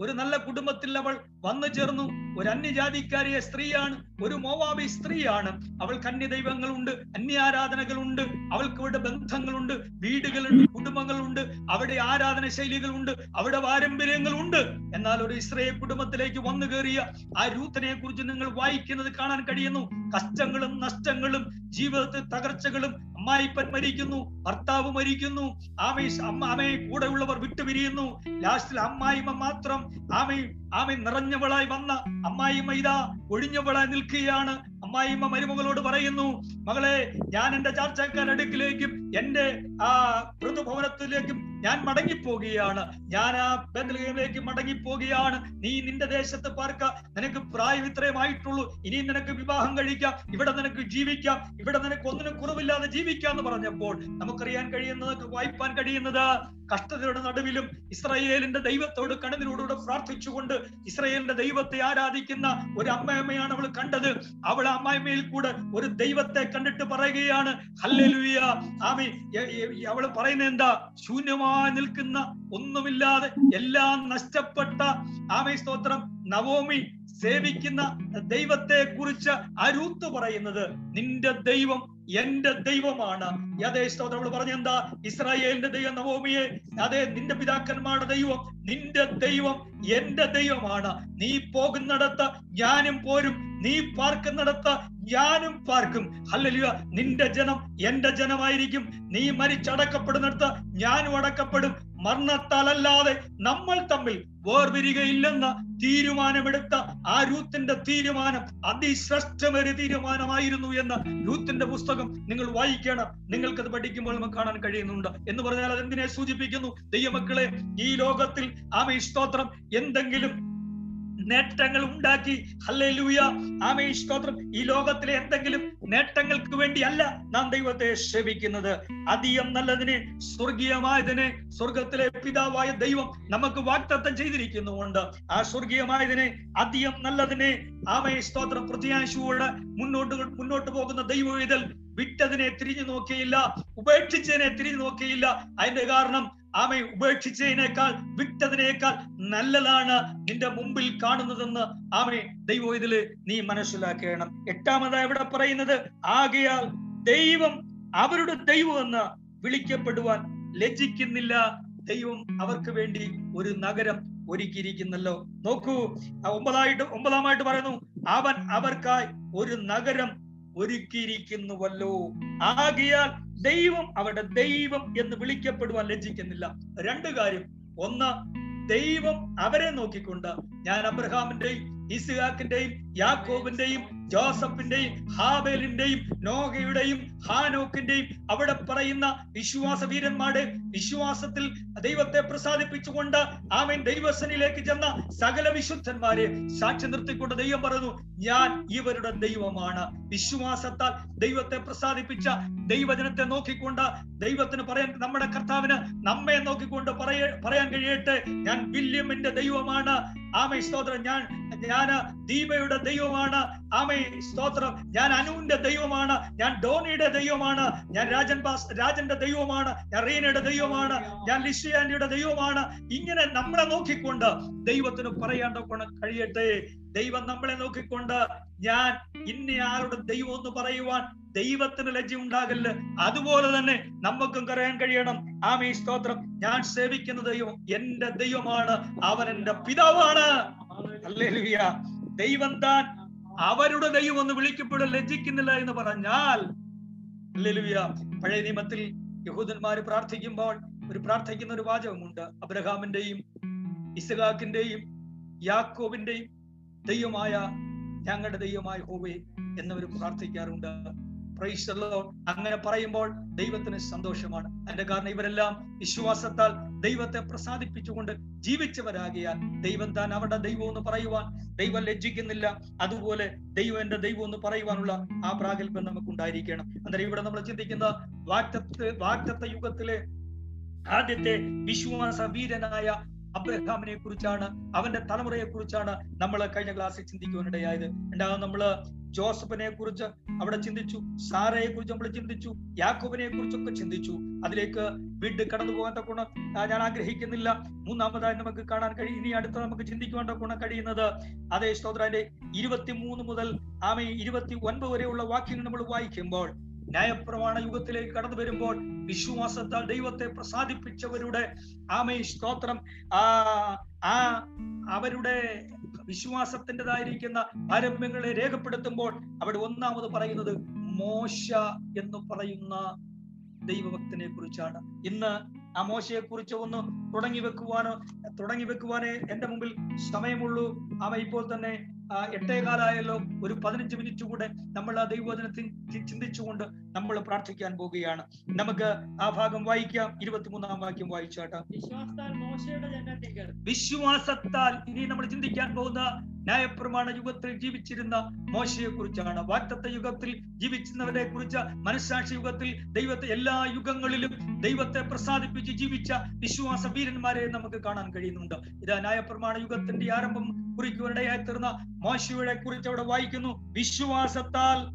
ഒരു നല്ല കുടുംബത്തിൽ അവൾ വന്നു ചേർന്നു. ഒരു അന്യജാതിക്കാരിയ സ്ത്രീയാണ് ഒരു മോവാബി സ്ത്രീയാണ്. അവൾക്ക് അന്യ ദൈവങ്ങളുണ്ട് അന്യാരാധനകളുണ്ട് അവൾക്ക് ഇവിടെ ബന്ധങ്ങളുണ്ട് വീടുകളുണ്ട് കുടുംബങ്ങളുണ്ട് അവിടെ ആരാധന ശൈലികളുണ്ട് അവിടെ പാരമ്പര്യങ്ങളുണ്ട്. എന്നാൽ ഒരു ഇസ്രയേൽ കുടുംബത്തിലേക്ക് വന്നു കയറിയ ആ രൂത്തനെ കുറിച്ച് നിങ്ങൾ വായിക്കുന്നത് കാണാൻ കഴിയുന്നു. കഷ്ടങ്ങളും നഷ്ടങ്ങളും ജീവിതത്തിൽ തകർച്ചകളും അമ്മായിപ്പൻ മരിക്കുന്നു ഭർത്താവ് മരിക്കുന്നു ആമേ അമ്മ ആമയെ കൂടെയുള്ളവർ വിട്ടുപിരിയുന്നു. ലാസ്റ്റിൽ അമ്മായിമ്മ മാത്രം ആമേ ആമേ നിറഞ്ഞവളായി വന്ന അമ്മായിമ്മ ഇതാ ഒഴിഞ്ഞവളായി നിൽക്കുകയാണ്. അമ്മായിമ്മ മരുമകളോട് പറയുന്നു മകളെ ഞാൻ എന്റെ ചാർച്ചക്കാരടുക്കിലേക്കും എന്റെ ആ മൃദുഭവനത്തിലേക്കും ഞാൻ മടങ്ങിപ്പോകുകയാണ്. ഞാൻ ആ ബദലയിലേക്ക് മടങ്ങിപ്പോകുകയാണ്. നീ നിന്റെ ദേശത്ത് പാർക്ക. നിനക്ക് പ്രായം ഇത്രയുമായിട്ടുള്ളൂ ഇനി നിനക്ക് വിവാഹം കഴിക്കാം. ഇവിടെ നിനക്ക് ജീവിക്കാം. ഇവിടെ നിനക്ക് ഒന്നിനും കുറവില്ലാതെ ജീവിക്കാം എന്ന് പറഞ്ഞപ്പോൾ നമുക്കറിയാൻ കഴിയുന്നത് വായിപ്പാൻ കഴിയുന്നത് കഷ്ടതയുടെ നടുവിലും ഇസ്രായേലിന്റെ ദൈവത്തോട് കണ്ണുനോടുകൂടെ പ്രാർത്ഥിച്ചുകൊണ്ട് ഇസ്രായേലിന്റെ ദൈവത്തെ ആരാധിക്കുന്ന ഒരു അമ്മയമ്മയാണ് അവൾ കണ്ടത്. അവൾ അമ്മായിമ്മയിൽ കൂടെ ഒരു ദൈവത്തെ കണ്ടിട്ട് പറയുകയാണ്. ഹല്ലേലൂയ. അവൾ പറയുന്നത് എന്താ? ശൂന്യമായി നിൽക്കുന്ന ഒന്നുമില്ലാതെ എല്ലാം നഷ്ടപ്പെട്ട ആമേ സ്തോത്രം നവോമി സേവിക്കുന്ന ദൈവത്തെ കുറിച്ച് അരൂത്ത് പറയുന്നത് നിന്റെ ദൈവം എന്റെ ദൈവമാണ്. അതേ സ്തോത്രം പറഞ്ഞ എന്താ? ഇസ്രായേലിന്റെ ദൈവം നവോമിയെ അതെ നിന്റെ പിതാക്കന്മാരുടെ ദൈവം നിന്റെ ദൈവം എന്റെ ദൈവമാണ്. നീ പോകുന്നിടത്ത് ഞാനും പോരും. നീ പാർക്കുന്നിടത്ത് ഞാനും പാർക്കും. ഹല്ലേലൂയ. നിന്റെ ജനം എന്റെ ജനമായിരിക്കും. നീ മരിച്ചടക്കപ്പെടുന്നിടത്ത് ഞാനും അടക്കപ്പെടും. മരണത്താലല്ലാതെ നമ്മൾ തമ്മിൽ വേർപിരികയില്ലെന്ന തീരുമാനമെടുത്ത ആ രൂത്തിന്റെ തീരുമാനം അതിശ്രേഷ്ഠമൊരു തീരുമാനമായിരുന്നു എന്ന് രൂത്തിന്റെ പുസ്തകം നിങ്ങൾ വായിക്കണം. നിങ്ങൾക്കത് പഠിക്കുമ്പോൾ നമുക്ക് കാണാൻ കഴിയുന്നുണ്ട്. എന്ന് പറഞ്ഞാൽ അതെന്തിനെ സൂചിപ്പിക്കുന്നു? ദൈവമക്കളെ ഈ ലോകത്തിൽ ആമേ സ്തോത്രം. എന്തെങ്കിലും നേട്ടങ്ങൾ ഉണ്ടാക്കി. ഈ ലോകത്തിലെ എന്തെങ്കിലും നേട്ടങ്ങൾക്ക് വേണ്ടിയല്ല നാം ദൈവത്തെ സേവിക്കുന്നത് അധികം നല്ലതിനെ സ്വർഗീയമായതിനെ സ്വർഗത്തിലെ പിതാവായ ദൈവം നമുക്ക് വാക്തത്വം ചെയ്തിരിക്കുന്നുണ്ട് ആ സ്വർഗീയമായതിനെ അധികം നല്ലതിനെ ആമേ സ്തോത്രം പ്രതിയാശുവോട് മുന്നോട്ട് മുന്നോട്ട് പോകുന്ന ദൈവം ഇതിൽ വിട്ടതിനെ തിരിഞ്ഞു നോക്കിയില്ല ഉപേക്ഷിച്ചതിനെ തിരിഞ്ഞു നോക്കിയില്ല. അതിന്റെ കാരണം ആമെ ഉപേക്ഷിച്ചതിനേക്കാൾ വിട്ടതിനേക്കാൾ നല്ലതാണ് നിന്റെ മുമ്പിൽ കാണുന്നതെന്ന് ആമെ ദൈവം ഇതിൽ നീ മനസ്സിലാക്കണം. എട്ടാമതായി ഇവിടെ പറയുന്നത് ആകയാൽ ദൈവം അവരുടെ ദൈവം എന്ന് വിളിക്കപ്പെടുവാൻ ലജ്ജിക്കുന്നില്ല. ദൈവം അവർക്ക് വേണ്ടി ഒരു നഗരം ഒരുക്കിയിരിക്കുന്നല്ലോ. നോക്കൂ ഒമ്പതായിട്ട് ഒമ്പതാമായിട്ട് പറയുന്നു അവൻ അവർക്കായി ഒരു നഗരം ഒരുക്കിയിരിക്കുന്നുവല്ലോ. ആകിയാൽ ദൈവം അവരുടെ ദൈവം എന്ന് വിളിക്കപ്പെടുവാൻ ലജ്ജിക്കുന്നില്ല. രണ്ട് കാര്യം. ഒന്ന് ദൈവം അവരെ നോക്കിക്കൊണ്ട് ഞാൻ അബ്രഹാമിന്റെയും ഇസ്ഹാക്കിന്റെയും യാക്കോബിന്റെയും ജോസഫിന്റെയും ഹാബേലിന്റെയും നോഹയുടെയും ഹാനോക്കിന്റെയും അവിടെ പറയുന്ന വിശ്വാസ വീരന്മാരുടെ വിശ്വാസത്തിൽ ദൈവത്തെ പ്രസാദിപ്പിച്ചുകൊണ്ട് ആമൻ. ദൈവസനിലേക്ക് ചെന്ന സകല വിശുദ്ധന്മാരെ സാക്ഷി നിർത്തിക്കൊണ്ട് ദൈവം പറഞ്ഞു ഞാൻ ഇവരുടെ ദൈവമാണ്. വിശ്വാസത്താൽ ദൈവത്തെ പ്രസാദിപ്പിച്ച ദൈവജനത്തെ നോക്കിക്കൊണ്ട് ദൈവത്തിന് പറയാൻ നമ്മുടെ കർത്താവിന് നമ്മെ നോക്കിക്കൊണ്ട് പറയ പറയാൻ കഴിയട്ടെ. ഞാൻ വില്യമിന്റെ ദൈവമാണ്. ആമേ സ്തോത്രം. ഞാൻ ഞാൻ ദീപയുടെ ദൈവമാണ്. ആമേ സ്തോത്രം. ഞാൻ അനുവിന്റെ ദൈവമാണ്. ഞാൻ ഡോണിയുടെ ദൈവമാണ്. ഞാൻ രാജൻ ബാസ് രാജന്റെ ദൈവമാണ്. ഞാൻ റീനയുടെ ദൈവമാണ്. ഞാൻ ലിഷിയാൻഡിയുടെ ദൈവമാണ്. ഇങ്ങനെ നമ്മളെ നോക്കിക്കൊണ്ട് ദൈവത്തിന് കൊണ കഴിയട്ടെ. ദൈവം നമ്മളെ നോക്കിക്കൊണ്ട് ഞാൻ ഇന്നയാളുടെ ദൈവം എന്ന് പറയുവാൻ ദൈവത്തിന് ലജ്ജ ഉണ്ടാകല്ല് അതുപോലെ തന്നെ നമുക്കും പറയാൻ കഴിയണം. ആമേ സ്തോത്രം. ഞാൻ സേവിക്കുന്ന ദൈവം എന്റെ ദൈവമാണ്. അവൻ എന്റെ പിതാവാണ്. ദൈവം താൻ അവരുടെ ദൈവം ഒന്ന് വിളിക്കപ്പെടാൻ ലജ്ജിക്കുന്നില്ല എന്ന് പറഞ്ഞാൽ പഴയ നിയമത്തിൽ യഹൂദന്മാര് പ്രാർത്ഥിക്കുമ്പോൾ ഒരു പ്രാർത്ഥിക്കുന്ന ഒരു വാചകമുണ്ട്. അബ്രഹാമിന്റെയും ഇസഹാക്കിന്റെയും യാക്കോബിന്റെയും ദൈവമായ ഞങ്ങളുടെ ദൈവമായ ഹോവേ എന്നവർ പ്രാർത്ഥിക്കാറുണ്ട്. അങ്ങനെ പറയുമ്പോൾ ദൈവത്തിന് സന്തോഷമാണ്. അതിന്റെ കാരണം ഇവരെല്ലാം വിശ്വാസത്താൽ ദൈവത്തെ പ്രസാദിപ്പിച്ചുകൊണ്ട് ജീവിച്ചവരാകിയാൽ ദൈവം താൻ അവരുടെ ദൈവം എന്ന് പറയുവാൻ ദൈവം ലജ്ജിക്കുന്നില്ല. അതുപോലെ ദൈവം എന്റെ ദൈവം എന്ന് പറയുവാനുള്ള ആ പ്രാഗൽഭ്യം നമുക്ക് ഉണ്ടായിരിക്കണം അന്നേരം ഇവിടെ നമ്മൾ ചിന്തിക്കുന്ന വാക്തത്വ വാക്തത്വ യുഗത്തിലെ ആദ്യത്തെ വിശ്വാസ വീരനായ അബ്രഹാമിനെ കുറിച്ചാണ് അവന്റെ തലമുറയെ കുറിച്ചാണ് നമ്മൾ കഴിഞ്ഞ ക്ലാസ്സിൽ ചിന്തിക്കുവാനിടയായത്. രണ്ടാമത് നമ്മൾ ജോസഫിനെ കുറിച്ച് അവിടെ ചിന്തിച്ചു സാറയെ കുറിച്ച് നമ്മൾ ചിന്തിച്ചു യാക്കോബിനെ കുറിച്ചൊക്കെ ചിന്തിച്ചു. അതിലേക്ക് വീട് കടന്നു പോകാൻ തക്കോണം ഞാൻ ആഗ്രഹിക്കുന്നില്ല. മൂന്നാമതായി നമുക്ക് കാണാൻ കഴിയും ഇനി അടുത്ത നമുക്ക് ചിന്തിക്കുവാൻ തക്കോണം കഴിയുന്നത് അതേ സ്തോത്രന്റെ ഇരുപത്തി മൂന്ന് മുതൽ ആമേ ഇരുപത്തി ഒൻപത് വരെയുള്ള വാക്യങ്ങൾ നമ്മൾ വായിക്കുമ്പോൾ ന്യായപ്രമാണ യുഗത്തിലേക്ക് കടന്നു വരുമ്പോൾ വിശ്വാസത്താൽ ദൈവത്തെ പ്രസാദിപ്പിച്ചവരുടെ ആമേ സ്തോത്രം. ആ ആ അവരുടെ വിശ്വാസത്തിന്റെതായിരിക്കുന്ന ആരംഭങ്ങളെ രേഖപ്പെടുത്തുമ്പോൾ അവിടെ ഒന്നാമത് പറയുന്നത് മോശ എന്ന് പറയുന്ന ദൈവഭക്തനെ കുറിച്ചാണ്. ഇന്ന് ആ മോശയെ കുറിച്ച് ഒന്ന് തുടങ്ങി വെക്കുവാനോ തുടങ്ങി വെക്കുവാനേ എന്റെ മുമ്പിൽ സമയമുള്ളൂ. അവ ഇപ്പോൾ തന്നെ എട്ടേകാലായല്ലോ ഒരു പതിനഞ്ച് മിനിറ്റ് കൂടെ നമ്മൾ ആ ദൈവവചനത്തിൽ ചിന്തിച്ചുകൊണ്ട് നമ്മൾ പ്രാർത്ഥിക്കാൻ പോവുകയാണ് നമുക്ക് ആ ഭാഗം വായിക്കാം. ഇരുപത്തിമൂന്നാം വാക്യം വായിച്ചാട്ടാ. വിശ്വാസത്താൽ മോശയുടെ വിശ്വാസത്താൽ ഇനി നമ്മൾ ചിന്തിക്കാൻ പോകുന്ന ന്യായപ്രമാണ യുഗത്തിൽ ജീവിച്ചിരുന്ന മോശയെ കുറിച്ചാണ് വാക്തത്വ യുഗത്തിൽ ജീവിച്ചിരുന്നവരെ കുറിച്ച് മനസ്സാക്ഷി യുഗത്തിൽ ദൈവത്തെ എല്ലാ യുഗങ്ങളിലും ദൈവത്തെ പ്രസാദിപ്പിച്ച് ജീവിച്ച വിശ്വാസ വീരന്മാരെ നമുക്ക് കാണാൻ കഴിയുന്നുണ്ട്. ഇത് ന്യായപ്രമാണ യുഗത്തിന്റെ ആരംഭം കുറിക്കുവാനിടയായി തീർന്ന മോശയുടെ കുറിച്ച് അവിടെ വായിക്കുന്നു. വിശ്വാസത്താൽ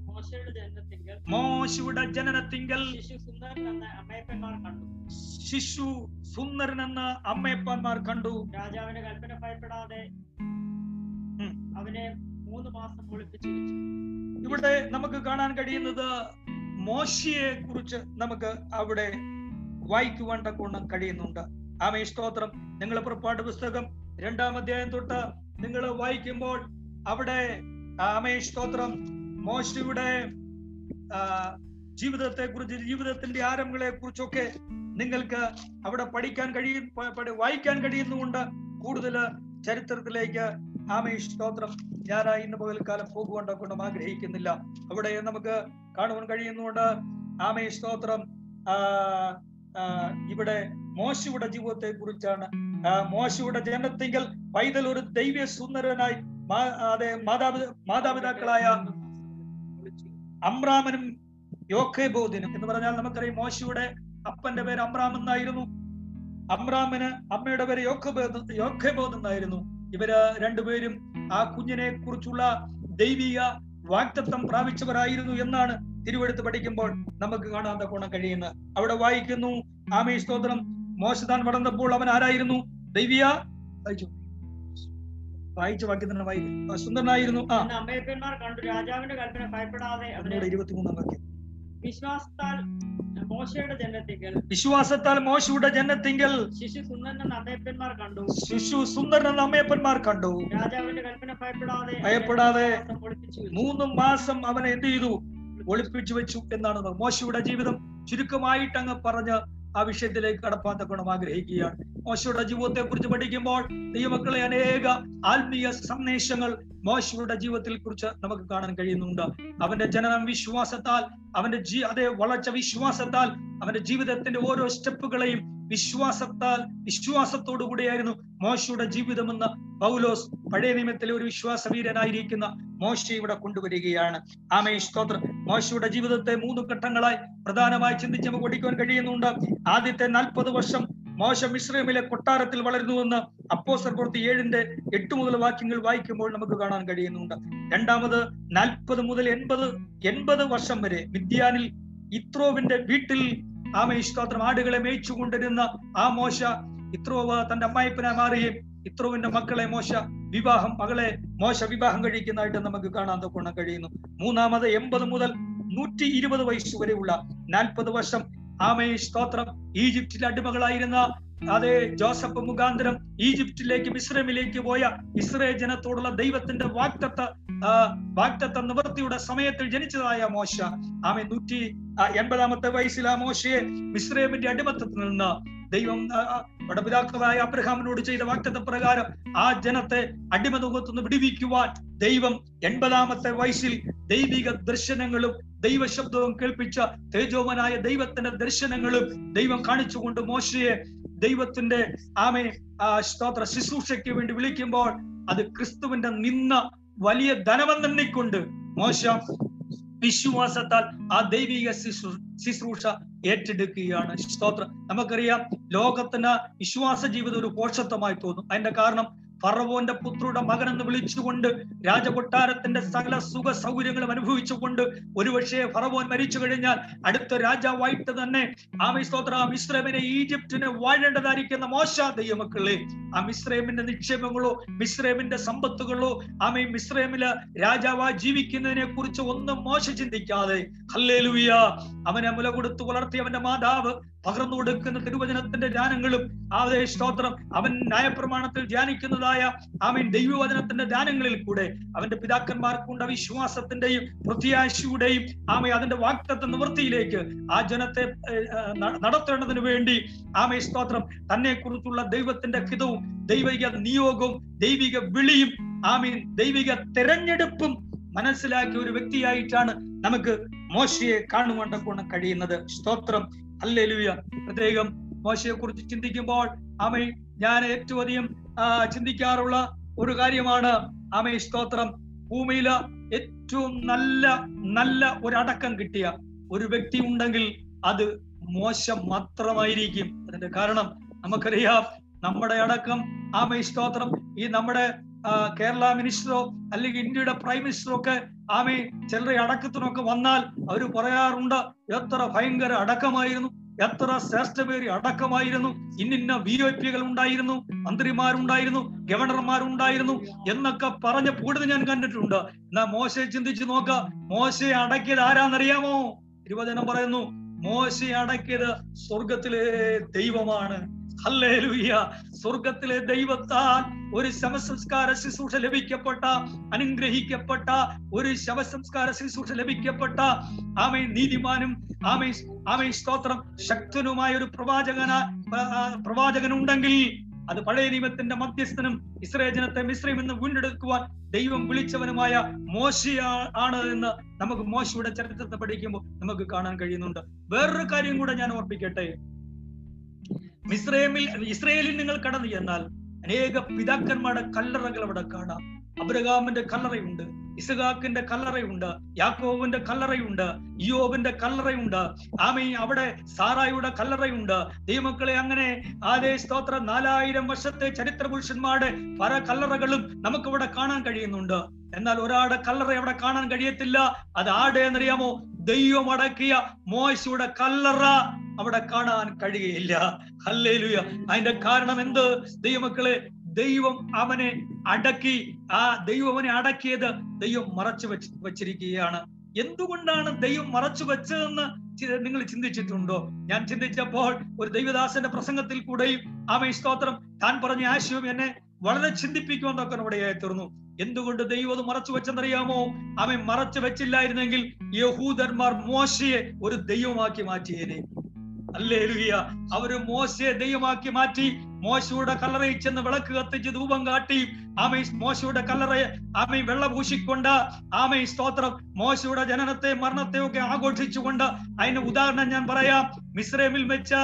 മോശയുടെ ജനനത്തിങ്കൽ. ശിശു സുന്ദരൻ എന്ന അമ്മയപ്പന്മാർ കണ്ടു. ശിശു സുന്ദരനെന്ന് അമ്മയപ്പന്മാർ കണ്ടു. രാജാവിന്റെ കൽപ്പന ഭയപ്പെടാതെ. അവനെ മൂന്ന് മാസം ഒളിപ്പിച്ചു വെച്ചു. ഇവിടെ നമുക്ക് കാണാൻ കഴിയുന്നത് മോശിയെ കുറിച്ച് നമുക്ക് അവിടെ വായിക്കുവാൻ തക്കോണം കഴിയുന്നുണ്ട്. ആമേ സ്തോത്രം. നിങ്ങൾ പുറപ്പാട് പുസ്തകം രണ്ടാം അധ്യായം തൊട്ട് നിങ്ങൾ വായിക്കുമ്പോൾ അവിടെ ആമേ സ്തോത്രം. മോശിയുടെ ജീവിതത്തെ കുറിച്ച് ജീവിതത്തിന്റെ ആരംഭങ്ങളെ കുറിച്ചൊക്കെ നിങ്ങൾക്ക് അവിടെ പഠിക്കാൻ കഴിയും വായിക്കാൻ കഴിയുന്നുണ്ട് കൂടുതൽ ചരിത്രത്തിലേക്ക് ആമേ സ്തോത്രം. ഞാൻ ഇന്ന് പകൽക്കാലം കൊണ്ടും ആഗ്രഹിക്കുന്നില്ല. അവിടെ നമുക്ക് കാണുവാൻ കഴിയുന്നുണ്ട് ആമേ സ്തോത്രം ഇവിടെ മോശയുടെ ജീവിതത്തെ കുറിച്ചാണ് മോശയുടെ ജനത്തിങ്കിൽ പൈതൽ ഒരു ദൈവ സുന്ദരനായി അതെ മാതാപിത മാതാപിതാക്കളായ അമ്രാമനും യോക്കേബോധിനും എന്ന് പറഞ്ഞാൽ നമുക്കറിയാം മോശയുടെ അപ്പന്റെ പേര് അമ്രാം എന്നായിരുന്നു അമ്രാമിന് അമ്മയുടെ പേര് യോക്കബോധ യോഖേബോദ് എന്നായിരുന്നു. ഇവർ രണ്ടുപേരും ആ കുഞ്ഞിനെ കുറിച്ചുള്ള ദൈവിക വാക്തത്വം പ്രാപിച്ചവരായിരുന്നു എന്നാണ് തിരുവെടുത്ത് പഠിക്കുമ്പോൾ നമുക്ക് കാണാൻ തക്കോണം കഴിയുന്നത്. അവിടെ വായിക്കുന്നു ആമേ സ്തോത്രം. മോശതാൻ വളർന്നപ്പോൾ അവൻ ആരായിരുന്നു? ദൈവിയ വായിച്ചു. വായിച്ച വാക്യം തന്നെ വായിക്കും. സുന്ദരനായിരുന്നു. ആ. കണ്ടു രാജാവിന്റെ കൽപ്പന ഭയപ്പെടാതെ ഇരുപത്തിമൂന്നാം വാക്യം. വിശ്വാസത്താൽ മോശയുടെ ജനത്തിങ്കൽ. വിശ്വാസത്താൽ മോശയുടെ ജനത്തിങ്കൽ. ശിശു സുന്ദരൻ അമ്മയപ്പന്മാർ കണ്ടു. ശിശു സുന്ദരൻ അമ്മയപ്പന്മാർ കണ്ടു. രാജാവിന്റെ കൽപ്പന ഭയപ്പെടാതെ ഭയപ്പെടാതെ. മൂന്ന് മാസം അവനെ എന്ത് ചെയ്തു? ഒളിപ്പിച്ചു വെച്ചു എന്നാണ് മോശയുടെ ജീവിതം. ചുരുക്കമായിട്ട് അങ്ങ് പറഞ്ഞ് ആ വിഷയത്തിലേക്ക് കടപ്പാൻ തക്കണം ആഗ്രഹിക്കുകയാണ്. മോശയുടെ ജീവിതത്തെ കുറിച്ച് പഠിക്കുമ്പോൾ ദൈവമക്കളെ അനേക ആത്മീയ സന്ദേശങ്ങൾ മോശയുടെ ജീവിതത്തിൽ കുറിച്ച് നമുക്ക് കാണാൻ കഴിയുന്നുണ്ട്. അവന്റെ ജനനം വിശ്വാസത്താൽ അവന്റെ ജീ അതേ വളർച്ച വിശ്വാസത്താൽ അവന്റെ ജീവിതത്തിന്റെ ഓരോ സ്റ്റെപ്പുകളെയും വിശ്വാസത്താൽ വിശ്വാസത്തോടു കൂടിയായിരുന്നു മോശയുടെ ജീവിതമെന്ന് പൗലോസ് പഴയ നിയമത്തിലെ ഒരു വിശ്വാസവീരനായിരിക്കുന്ന മോശ ഇവിടെ കൊണ്ടുവരികയാണ്. ആമേ സ്തോത്രം. മോശയുടെ ജീവിതത്തെ മൂന്ന് ഘട്ടങ്ങളായി പ്രധാനമായി ചിന്തിച്ച് നമുക്ക് ഓടിക്കുവാൻ കഴിയുന്നുണ്ട്. ആദ്യത്തെ നാൽപ്പത് വർഷം മോശ മിശ്രമിലെ കൊട്ടാരത്തിൽ വളരുന്നുവെന്ന് അപ്പോസർ പ്രവൃത്തി ഏഴിന്റെ എട്ട് മുതൽ വാക്യങ്ങൾ വായിക്കുമ്പോൾ നമുക്ക് കാണാൻ കഴിയുന്നുണ്ട്. രണ്ടാമത് നാൽപ്പത് മുതൽ എൺപത് എൺപത് വർഷം വരെ മിദ്യാനിൽ ഇത്രോവിന്റെ വീട്ടിൽ ആമേ സ്തോത്രം. ആടുകളെ മേയിച്ചു കൊണ്ടിരുന്ന ആ മോശ ഇത്രോവ് തന്റെ അമ്മായിപ്പനെ മാറുകയും ഇത്രോവിന്റെ മക്കളെ മോശ വിവാഹം മകളെ മോശ വിവാഹം കഴിക്കുന്നതായിട്ട് നമുക്ക് കാണാൻ തൊക്കെ കഴിയുന്നു. മൂന്നാമത് എൺപത് മുതൽ നൂറ്റി ഇരുപത് വയസ്സ് വരെയുള്ള നാൽപ്പത് വർഷം ആമേ സ്തോത്രം. ഈജിപ്തിൽ അടിമകളായിരുന്ന അതെ ജോസഫ് മുഖാന്തരം ഈജിപ്തിലേക്ക് മിശ്രമിലേക്ക് പോയ ഇസ്രയേൽ ജനത്തോടുള്ള ദൈവത്തിന്റെ വാക്തത്വ വാക്തത്വ നിവൃത്തിയുടെ സമയത്തിൽ ജനിച്ചതായ മോശ. ആമെ നൂറ്റി എൺപതാമത്തെ വയസ്സിൽ ആ മോശയെ മിശ്രമിന്റെ അടിമത്തത്തിൽ നിന്ന് ദൈവം വടപിതാക്കളായ അബ്രഹാമിനോട് ചെയ്ത വാക്തത്വ പ്രകാരം ആ ജനത്തെ അടിമതുകത്തുനിന്ന് വിടിവിക്കുവാൻ ദൈവം എൺപതാമത്തെ വയസ്സിൽ ദൈവിക ദർശനങ്ങളും ദൈവശബ്ദവും കേൾപ്പിച്ച തേജോമനായ ദൈവത്തിന്റെ ദർശനങ്ങളും ദൈവം കാണിച്ചുകൊണ്ട് മോശയെ ദൈവത്തിന്റെ ആമെ ആ സ്തോത്ര ശുശ്രൂഷയ്ക്ക് വേണ്ടി വിളിക്കുമ്പോൾ അത് ക്രിസ്തുവിന്റെ നിന്ന വലിയ ധനമെന്നെണ്ണിക്കൊണ്ട് മോശ വിശ്വാസത്താൽ ആ ദൈവിക ശുശ്രൂ ശുശ്രൂഷ ഏറ്റെടുക്കുകയാണ്. സ്തോത്രം. നമുക്കറിയാം ലോകത്തിന് വിശ്വാസ ജീവിതം ഒരു പോഷത്വമായി തോന്നും. അതിന്റെ കാരണം ഫറവോന്റെ പുത്രയുടെ മകൻ എന്ന് വിളിച്ചുകൊണ്ട് രാജകൊട്ടാരത്തിന്റെ സകല സുഖ സൗകര്യങ്ങളും അനുഭവിച്ചുകൊണ്ട് ഒരുപക്ഷെ ഫറവോൻ മരിച്ചു കഴിഞ്ഞാൽ അടുത്ത രാജാവായിട്ട് തന്നെ ആ മിസ്ത്ര ആ മിശ്രമിനെ ഈജിപ്തിനെ വാഴേണ്ടതായിരിക്കുന്ന മോശ ദൈവമക്കളെ ആ മിശ്രമിന്റെ നിക്ഷേപങ്ങളോ മിശ്രമിന്റെ സമ്പത്തുകളോ ആമ മിശ്രമിൽ രാജാവായി ജീവിക്കുന്നതിനെ കുറിച്ച് ഒന്നും മോശ ചിന്തിക്കാതെ ഹല്ലേലൂയ അവനെ മുല കൊടുത്തു വളർത്തി അവന്റെ മാതാവ് പകർന്നു കൊടുക്കുന്ന തിരുവചനത്തിന്റെ ധ്യാനങ്ങളും ആവതേ സ്തോത്രം അവൻ ന്യായപ്രമാണത്തിൽ ധ്യാനിക്കുന്നതായ ആമീൻ ദൈവവചനത്തിന്റെ ധ്യാനങ്ങളിൽ കൂടെ അവന്റെ പിതാക്കന്മാർക്കുണ്ട വിശ്വാസത്തിന്റെയും പ്രത്യാശയുടെയും ആമേ അതിന്റെ വാക്തത്വ നിവൃത്തിയിലേക്ക് ആ ജനത്തെ നടത്തേണ്ടതിന് വേണ്ടി ആമേ സ്തോത്രം. തന്നെ കുറിച്ചുള്ള ദൈവത്തിന്റെ ഹിതവും ദൈവിക നിയോഗവും ദൈവിക വിളിയും ആമീൻ ദൈവിക തെരഞ്ഞെടുപ്പും മനസ്സിലാക്കിയ ഒരു വ്യക്തിയായിട്ടാണ് നമുക്ക് മോശയെ കാണുവാൻ കഴിയുന്നത്. സ്തോത്രം. അല്ലേലുയ. പ്രത്യേകം മോശയെ കുറിച്ച് ചിന്തിക്കുമ്പോൾ ആമേ ഞാൻ ഏറ്റവും അധികം ചിന്തിക്കാറുള്ള ഒരു കാര്യമാണ് ആമേ സ്തോത്രം. ഭൂമിയിൽ ഏറ്റവും നല്ല നല്ല ഒരടക്കം കിട്ടിയ ഒരു വ്യക്തി ഉണ്ടെങ്കിൽ അത് മോശം മാത്രമായിരിക്കും. അതിന്റെ കാരണം നമുക്കറിയാം നമ്മുടെ അടക്കം ആമേ സ്തോത്രം ഈ നമ്മുടെ കേരള മിനിസ്റ്ററോ അല്ലെങ്കിൽ ഇന്ത്യയുടെ പ്രൈം മിനിസ്റ്ററോ ഒക്കെ ആമേ ചിലരെ അടക്കത്തിനൊക്കെ വന്നാൽ അവർ പറയാറുണ്ട് എത്ര ഭയങ്കര അടക്കമായിരുന്നു എത്ര ശ്രേഷ്ഠപേരി അടക്കമായിരുന്നു ഇന്നിന്ന വി ഐ പികൾ ഉണ്ടായിരുന്നു മന്ത്രിമാരുണ്ടായിരുന്നു ഗവർണർമാരുണ്ടായിരുന്നു എന്നൊക്കെ പറഞ്ഞ് കൂടുതൽ ഞാൻ കണ്ടിട്ടുണ്ട്. എന്നാ മോശയെ ചിന്തിച്ചു നോക്ക മോശയെ അടക്കിയത് ആരാന്നറിയാമോ? തിരുവചനം പറയുന്നു മോശയെ അടക്കിയത് സ്വർഗത്തിലെ ദൈവമാണ്. ഹല്ലേലൂയ. സ്വർഗത്തിലെ ദൈവത്താൽ ഒരു ശവസംസ്കാര ശുശ്രൂഷ ലഭിക്കപ്പെട്ട അനുഗ്രഹിക്കപ്പെട്ട ഒരു ശവസംസ്കാര ശുശ്രൂഷ ലഭിക്കപ്പെട്ട ആമേ നീതിമാനും ആമേ ആമേ സ്തോത്രം ശക്തനുമായ ഒരു പ്രവാചകന പ്രവാചകനുണ്ടെങ്കിൽ അത് പഴയ നിയമത്തിന്റെ മധ്യസ്ഥനും ഇസ്രേ ജനത്തെ മിശ്രയിൽ നിന്ന് വീണ്ടെടുക്കുവാൻ ദൈവം വിളിച്ചവനുമായ മോശ ആണ് എന്ന് നമുക്ക് മോശയുടെ ചരിത്രത്തെ പഠിക്കുമ്പോൾ നമുക്ക് കാണാൻ കഴിയുന്നുണ്ട്. വേറൊരു കാര്യം കൂടെ ഞാൻ ഓർപ്പിക്കട്ടെ. മിസ്രൈമിൽ ഇസ്രയേലിൽ നിങ്ങൾ കടന്നു ചെന്നാൽ അനേക പിതാക്കന്മാരുടെ കല്ലറകൾ അവിടെ കാണാം. അബ്രഹാമിന്റെ കല്ലറയുണ്ട് ഇസഹാക്കിന്റെ കല്ലറയുണ്ട് യാക്കോവിന്റെ കല്ലറയുണ്ട് യോബിന്റെ കല്ലറയുണ്ട്. ആമേ അവിടെ സാറായുടെ കല്ലറയുണ്ട്. ദൈവമക്കളെ അങ്ങനെ ആദേ സ്തോത്ര. നാലായിരം വർഷത്തെ ചരിത്ര പുരുഷന്മാരുടെ പല കല്ലറകളും നമുക്കിവിടെ കാണാൻ കഴിയുന്നുണ്ട്. എന്നാൽ ഒരാളുടെ കല്ലറ അവിടെ കാണാൻ കഴിയത്തില്ല. അത് ആടെ എന്നറിയാമോ? ദൈവം അടക്കിയ മോശയുടെ കല്ലറ അവിടെ കാണാൻ കഴിയുകയില്ല. ഹല്ലേലൂയ. അതിന്റെ കാരണം എന്ത്? ദൈവമക്കളെ ദൈവം അവനെ അടക്കി ആ ദൈവം അവനെ അടക്കിയത് ദൈവം മറച്ചു വെച്ച് വെച്ചിരിക്കുകയാണ്. എന്തുകൊണ്ടാണ് ദൈവം മറച്ചു വെച്ചതെന്ന് നിങ്ങൾ ചിന്തിച്ചിട്ടുണ്ടോ? ഞാൻ ചിന്തിച്ചപ്പോൾ ഒരു ദൈവദാസന്റെ പ്രസംഗത്തിൽ കൂടെയും ആമേ സ്തോത്രം. താൻ പറഞ്ഞ ആശയവും എന്നെ വളരെ ചിന്തിപ്പിക്കുവാൻ തൊക്കെ ഇവിടെയായി തീർന്നു. എന്തുകൊണ്ട് ദൈവം അത് മറച്ചു വെച്ചെന്നറിയാമോ? അവൻ മറച്ചു വെച്ചില്ലായിരുന്നെങ്കിൽ യഹൂദന്മാർ മോശയെ ഒരു ദൈവമാക്കി മാറ്റിയേനെ. അല്ലേ അവർ മോശയെ ദൈവമാക്കി മാറ്റി മോശയുടെ കല്ലറയിൽ ചെന്ന് വിളക്ക് കത്തിച്ച് ധൂപം കാട്ടി. ആമേ മോശയുടെ കല്ലറയെ ആമേ വെള്ള പൂശിക്കൊണ്ട് ആമേ സ്തോത്രം. മോശയുടെ ജനനത്തെ മരണത്തെ ഒക്കെ ആഘോഷിച്ചുകൊണ്ട് അതിന് ഉദാഹരണം ഞാൻ പറയാം. മിസ്രൈമിൽ വെച്ച്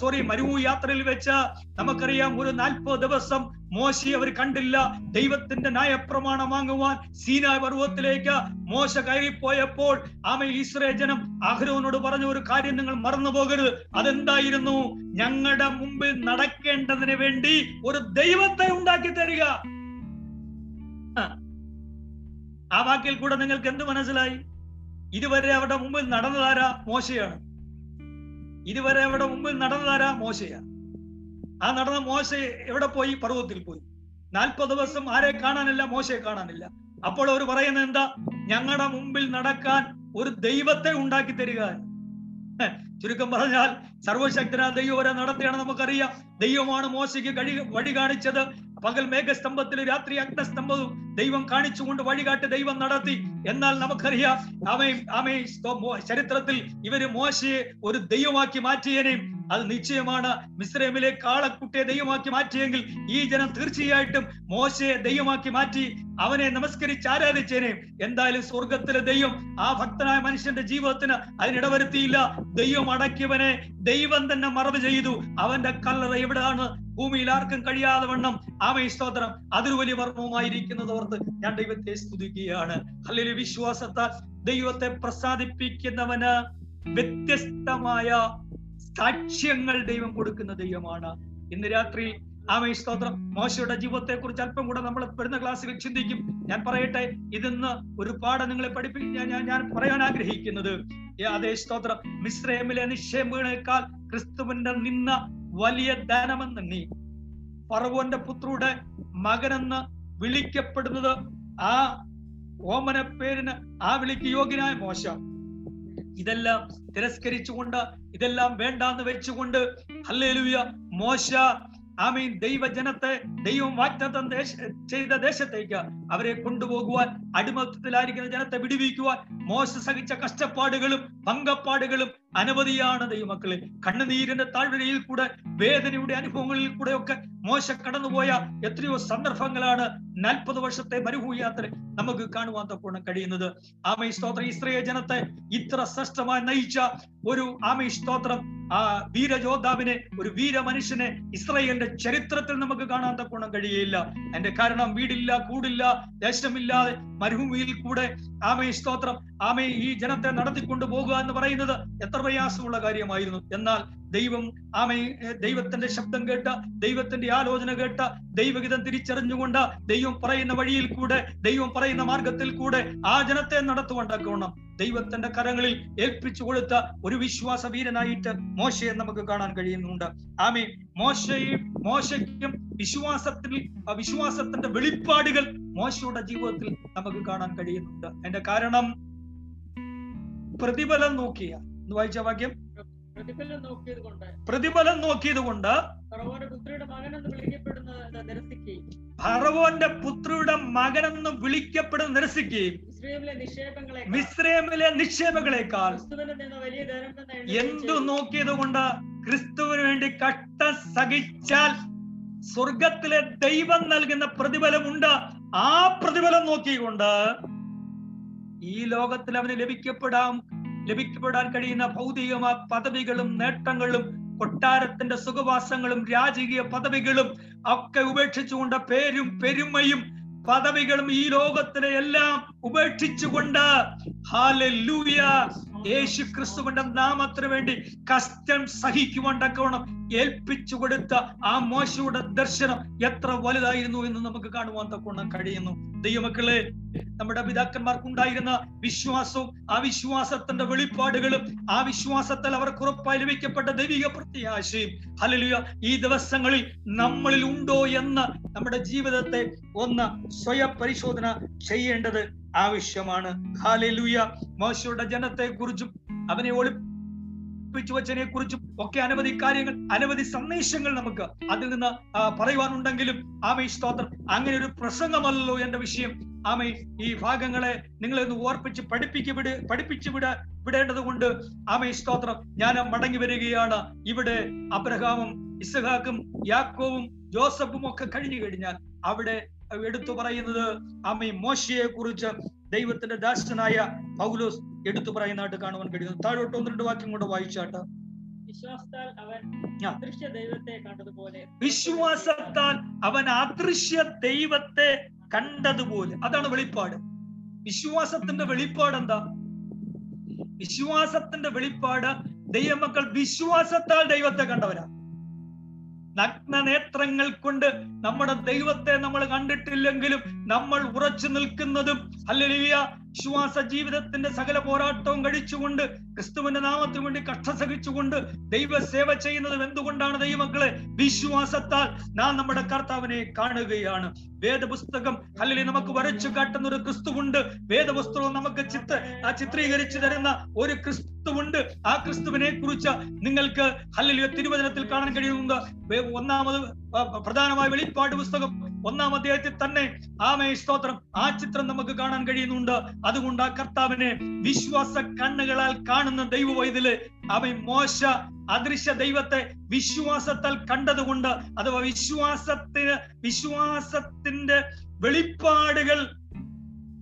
സോറി മരുവു യാത്രയിൽ വെച്ച് നമുക്കറിയാം ഒരു നാൽപ്പത് ദിവസം മോശി അവർ കണ്ടില്ല. ദൈവത്തിന്റെ ന്യായപ്രമാണം വാങ്ങുവാൻ സീനായ പർവത്തിലേക്ക് മോശ കയറിപ്പോയപ്പോൾ ആമേ ഈശ്വരേ ജനം അഹ്രോനോട് പറഞ്ഞ ഒരു കാര്യം നിങ്ങൾ മറന്നു പോകരുത് അതെന്തായിരുന്നു? ഞങ്ങളുടെ മുമ്പിൽ നടക്കേണ്ടതിന് വേണ്ടി ഒരു ദൈവത്തെ ഉണ്ടാക്കി തരിക. ആ. വാക്കിൽ കൂടെ നിങ്ങൾക്ക് എന്ത് മനസ്സിലായി? ഇതുവരെ അവരുടെ മുമ്പിൽ നടന്നതാരാ? മോശയാണ്. ഇതുവരെ അവരുടെ മുമ്പിൽ നടന്നതാരാ? മോശയാണ്. ആ നടന്ന മോശ എവിടെ പോയി? പർവതത്തിൽ പോയി. നാൽപ്പത് ദിവസം ആരെ കാണാനില്ല മോശയെ കാണാനില്ല. അപ്പോൾ അവർ പറയുന്നത് എന്താ? ഞങ്ങളുടെ മുമ്പിൽ നടക്കാൻ ഒരു ദൈവത്തെ ഉണ്ടാക്കി തരിക ചുരുക്കം പറഞ്ഞാൽ സർവശക്തനായ ദൈവം വരെ നടത്തിയാണ് നമുക്കറിയാം. ദൈവമാണ് മോശയ്ക്ക് കഴി വഴി കാണിച്ചത്. പകൽ മേഘസ്തംഭത്തിൽ രാത്രി അഗ്നസ്തംഭവും ദൈവം കാണിച്ചുകൊണ്ട് വഴികാട്ട് ദൈവം നടത്തി. എന്നാൽ നമുക്കറിയാം ആമേ ആമേ ചരിത്രത്തിൽ ഇവർ മോശയെ ഒരു ദൈവമാക്കി മാറ്റിയനെയും അത് നിശ്ചയമാണ്. മിസ്രൈമിലെ കാളക്കുട്ടിയെ ദൈവമാക്കി മാറ്റിയെങ്കിൽ ഈ ജനം തീർച്ചയായിട്ടും മോശയെ ദൈവമാക്കി മാറ്റി അവനെ നമസ്കരിച്ച് ആരാധിച്ചേനെ. എന്തായാലും സ്വർഗത്തിലെ ദൈവം ആ ഭക്തനായ മനുഷ്യന്റെ ജീവിതത്തിന് അതിനിടവരുത്തിയില്ല. ദൈവം അടക്കിയവനെ ദൈവം തന്നെ മറവ് ചെയ്തു. അവന്റെ കല്ലറ എവിടെയാണ് ഭൂമിയിൽ ആർക്കും കഴിയാതെ വണ്ണം. ആമേ സ്തോത്രം. അതൊരു വലിയ വർമ്മമായിരിക്കുന്നത് ഓർത്ത് ഞാൻ ദൈവത്തെ സ്തുതിക്കുകയാണ്. അല്ലെങ്കിൽ വിശ്വാസത്താൽ ദൈവത്തെ പ്രസാദിപ്പിക്കുന്നവന് വ്യത്യസ്തമായ സാക്ഷ്യങ്ങൾ ദൈവം കൊടുക്കുന്ന ദൈവമാണ്. ഇന്ന് രാത്രി ആമേ സ്തോത്രം. മോശയുടെ ജീവിതത്തെ കുറിച്ച് അല്പം കൂടെ നമ്മൾ വരുന്ന ക്ലാസ്സിൽ ചിന്തിക്കും. ഞാൻ പറയട്ടെ ഇതിന്ന് ഒരു പാഠം നിങ്ങളെ പഠിപ്പിക്കാൻ ഞാൻ ഞാൻ പറയാൻ ആഗ്രഹിക്കുന്നത്. അതേ സ്തോത്രം. മിശ്രമിലെ നിക്ഷേപങ്ങളെക്കാൾ ക്രിസ്തുവിന്റെ നിന്ന വലിയ ധനമെന്ന് നീ ഫറവോന്റെ പുത്രയുടെ മകനെന്ന് വിളിക്കപ്പെടുന്നത് ആ ഓമന പേരിന് ആ വിളിക്ക് യോഗ്യനായ മോശ. ഇതെല്ലാം തിരസ്കരിച്ചുകൊണ്ട് ഇതെല്ലാം വേണ്ടാന്ന് വെച്ചുകൊണ്ട് ഹല്ലേലൂയ മോശ ആമീൻ ദൈവജനത്തെ ദൈവം വാറ്റം ചെയ്ത ദേശത്തേക്ക് അവരെ കൊണ്ടുപോകുവാൻ അടിമത്തത്തിലായിരിക്കുന്ന ജനത്തെ വിടുവിക്കുവാൻ മോശ സഹിച്ച കഷ്ടപ്പാടുകളും പങ്കപ്പാടുകളും അനവധിയാണ് ദൈവമക്കളെ. കണ്ണുനീരിന്റെ താഴ്വരയിൽ കൂടെ വേദനയുടെ അനുഭവങ്ങളിൽ കൂടെ ഒക്കെ മോശ കടന്നുപോയ എത്രയോ സന്ദർഭങ്ങളാണ് നാൽപ്പത് വർഷത്തെ മരുഭൂയാത്ര നമുക്ക് കാണുവാൻ തപ്പോണം കഴിയുന്നത്. ആമൈ സ്തോത്രം. ഇസ്രയേൽ ജനത്തെ ഇത്ര ശ്രേഷ്ഠമായി നയിച്ച ഒരു ആമൈ സ്തോത്രം ആ വീരയോദ്ധാവിനെ ഒരു വീര മനുഷ്യനെ ഇസ്രയേലിന്റെ ചരിത്രത്തിൽ നമുക്ക് കാണാൻ തക്കോണം കഴിയില്ല എന്റെ കാരണം വീടില്ല കൂടില്ല ദേശമില്ലാതെ മരുഭൂമിയിൽ കൂടെ. ആമേ സ്തോത്രം. ആമേ ഈ ജനത്തെ നടത്തിക്കൊണ്ടു പോകുക എന്ന് പറയുന്നത് എത്ര പ്രയാസമുള്ള കാര്യമായിരുന്നു. എന്നാൽ ദൈവം ആമേ ദൈവത്തിന്റെ ശബ്ദം കേട്ട ദൈവത്തിന്റെ ആലോചന കേട്ട ദൈവഗീതം തിരിച്ചറിഞ്ഞുകൊണ്ട് ദൈവം പറയുന്ന വഴിയിൽ കൂടെ ദൈവം പറയുന്ന മാർഗത്തിൽ കൂടെ ആ ജനത്തെ നടത്തുകൊണ്ടാക്കണം. ദൈവത്തിന്റെ കരങ്ങളിൽ ഏൽപ്പിച്ചു കൊടുത്ത ഒരു വിശ്വാസ വീരനായിട്ട് മോശയെ നമുക്ക് കാണാൻ കഴിയുന്നുണ്ട്. ആമേ മോശയും മോശയ്ക്കും വിശ്വാസത്തിൽ വിശ്വാസത്തിന്റെ വെളിപ്പാടുകൾ മോശയുടെ ജീവിതത്തിൽ നമുക്ക് കാണാൻ കഴിയുന്നുണ്ട്. അതിന്റെ കാരണം പ്രതിഫലം നോക്കിയ എന്ന് വായിച്ച വാക്യം? പ്രതിഫലം നോക്കിയത് കൊണ്ട് ഫറവോന്റെ പുത്രിയുടെ മകനെന്ന് വിളിക്കപ്പെടുന്ന നിരസിക്കുകയും മിശ്രമിലെ നിക്ഷേപങ്ങളെക്കാൾ എന്തു നോക്കിയത് കൊണ്ട് ക്രിസ്തുവിന് വേണ്ടി കട്ട സഹിച്ചാൽ സ്വർഗത്തിലെ ദൈവം നൽകുന്ന പ്രതിഫലമുണ്ട്. ആ പ്രതിഫലം നോക്കിക്കൊണ്ട് ഈ ലോകത്തിൽ അവന് ലഭിക്കപ്പെടാം ലഭിക്കപ്പെടാൻ കഴിയുന്ന ഭൗതികമായ പദവികളും നേട്ടങ്ങളും കൊട്ടാരത്തിന്റെ സുഖവാസങ്ങളും രാജകീയ പദവികളും ഒക്കെ ഉപേക്ഷിച്ചുകൊണ്ട് പേരും പെരുമയും പദവികളും ഈ ലോകത്തിലെ എല്ലാം ഉപേക്ഷിച്ചുകൊണ്ട്. ഹാലൂയ യേശു ക്രിസ്തുവിന്റെ നാമത്തിന് വേണ്ടി കഷ്ടം സഹിക്കുവാൻ തക്കവണ്ണം ഏൽപ്പിച്ചു കൊടുത്ത ആ മോശയുടെ ദർശനം എത്ര വലുതായിരുന്നു എന്ന് നമുക്ക് കാണുവാൻ തക്കവണ്ണം കഴിയുന്നു. ദൈവമക്കളെ നമ്മുടെ പിതാക്കന്മാർക്കുണ്ടായിരുന്ന വിശ്വാസവും ആ വിശ്വാസത്തിന്റെ വെളിപ്പാടുകളും ആ വിശ്വാസത്തിൽ അവർക്ക് ഉറപ്പായി ലഭിക്കപ്പെട്ട ദൈവിക പ്രത്യാശയും ഹല്ലേലൂയ ഈ ദിവസങ്ങളിൽ നമ്മളിൽ ഉണ്ടോ എന്ന് നമ്മുടെ ജീവിതത്തെ ഒന്ന് സ്വയം പരിശോധന ചെയ്യേണ്ടത് ആവശ്യമാണ്. മോശയുടെ ജനത്തെ കുറിച്ചും അവനെ ഒളിപ്പിച്ചു വച്ചതിനെ കുറിച്ചും ഒക്കെ അനവധി കാര്യങ്ങൾ അനവധി സന്ദേശങ്ങൾ നമുക്ക് അതിൽ നിന്ന് പറയുവാനുണ്ടെങ്കിലും ആമേ സ്തോത്രം അങ്ങനെ ഒരു പ്രസംഗമല്ലോ എന്റെ വിഷയം. ആമേ ഈ ഭാഗങ്ങളെ നിങ്ങളെ ഒന്ന് ഓർപ്പിച്ച് പഠിപ്പിക്ക് വിട പഠിപ്പിച്ചു വിട വിടേണ്ടത് കൊണ്ട് ആമേ സ്തോത്രം ഞാൻ മടങ്ങി വരികയാണ്. ഇവിടെ അബ്രഹാമും ഇസഹാക്കും യാക്കോവും ജോസഫും ഒക്കെ കഴിഞ്ഞു കഴിഞ്ഞാൽ അവിടെ എടുത്തു പറയുന്നത് അമ്മ മോശയെ കുറിച്ച് ദൈവത്തിന്റെ ദാസനായ പൗലോസ് എടുത്തു പറയുന്നതായിട്ട് കാണുവാൻ കഴിയുന്നു. താഴോട്ട് ഒന്ന് രണ്ട് വാക്യം കൂടെ വായിച്ചാട്ട്. വിശ്വാസത്താൽ അവൻ അദൃശ്യ ദൈവത്തെ കണ്ടതുപോലെ. വിശ്വാസത്താൽ അവൻ അദൃശ്യ ദൈവത്തെ കണ്ടതുപോലെ. അതാണ് വെളിപ്പാട്. വിശ്വാസത്തിന്റെ വെളിപ്പാട് എന്താ? വിശ്വാസത്തിന്റെ വെളിപ്പാട് ദൈവമക്കൾ വിശ്വാസത്താൽ ദൈവത്തെ കണ്ടവരാ. നഗ്ന നേത്രങ്ങൾ കൊണ്ട് നമ്മുടെ ദൈവത്തെ നമ്മൾ കണ്ടിട്ടില്ലെങ്കിലും നമ്മൾ ഉറച്ചു നിൽക്കുന്നതും അല്ലെങ്കിൽ വിശ്വാസ ജീവിതത്തിന്റെ സകല പോരാട്ടവും കഴിച്ചുകൊണ്ട് ക്രിസ്തുവിന്റെ നാമത്തിന് വേണ്ടി കഷ്ടസഹിച്ചുകൊണ്ട് ദൈവ സേവ ചെയ്യുന്നതും എന്തുകൊണ്ടാണ് ദൈവമക്കളെ? വിശ്വാസത്താൽ നാം നമ്മുടെ കർത്താവിനെ കാണുകയാണ്. വേദപുസ്തകം അല്ലെങ്കിൽ നമുക്ക് വരച്ചു കാട്ടുന്ന ഒരു ക്രിസ്തുവുണ്ട്. വേദപുസ്തകം നമുക്ക് ചിത്ര ചിത്രീകരിച്ചു തരുന്ന ഒരു ക്രിസ്തുവുണ്ട്. ആ ക്രിസ്തുവിനെ കുറിച്ച് നിങ്ങൾക്ക് അല്ലെങ്കിൽ തിരുവചനത്തിൽ കാണാൻ കഴിയുന്ന ഒന്നാമത് പ്രധാനമായ വെളിപ്പാട് പുസ്തകം ഒന്നാം അധ്യായത്തിൽ തന്നെ ആമേ സ്തോത്രം ആ ചിത്രം നമുക്ക് കാണാൻ കഴിയുന്നുണ്ട്. അതുകൊണ്ട് ആ കർത്താവിനെ വിശ്വാസ കണ്ണുകളാൽ കാണുന്ന ദൈവ വൈദ്യൽ അവൻ മോശ അദൃശ്യ ദൈവത്തെ വിശ്വാസത്താൽ കണ്ടതുകൊണ്ട് അഥവാ വിശ്വാസത്തിന് വിശ്വാസത്തിന്റെ വെളിപ്പാടുകൾ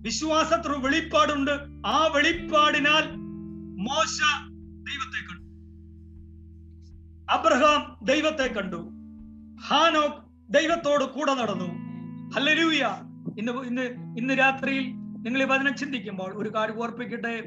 വിശ്വാസത്തിന് വെളിപ്പാടുണ്ട്. ആ വെളിപ്പാടിനാൽ മോശ ദൈവത്തെ കണ്ടു. അബ്രഹാം ദൈവത്തെ കണ്ടു. ഹാനോക്ക് ദൈവത്തോട് കൂടെ നടന്നു. ഹല്ലരൂയ ഇന്ന് ഇന്ന് ഇന്ന് രാത്രിയിൽ നിങ്ങൾ വചനം ചിന്തിക്കുമ്പോൾ ഒരു കാര്യം ഓർപ്പിക്കട്ടെ.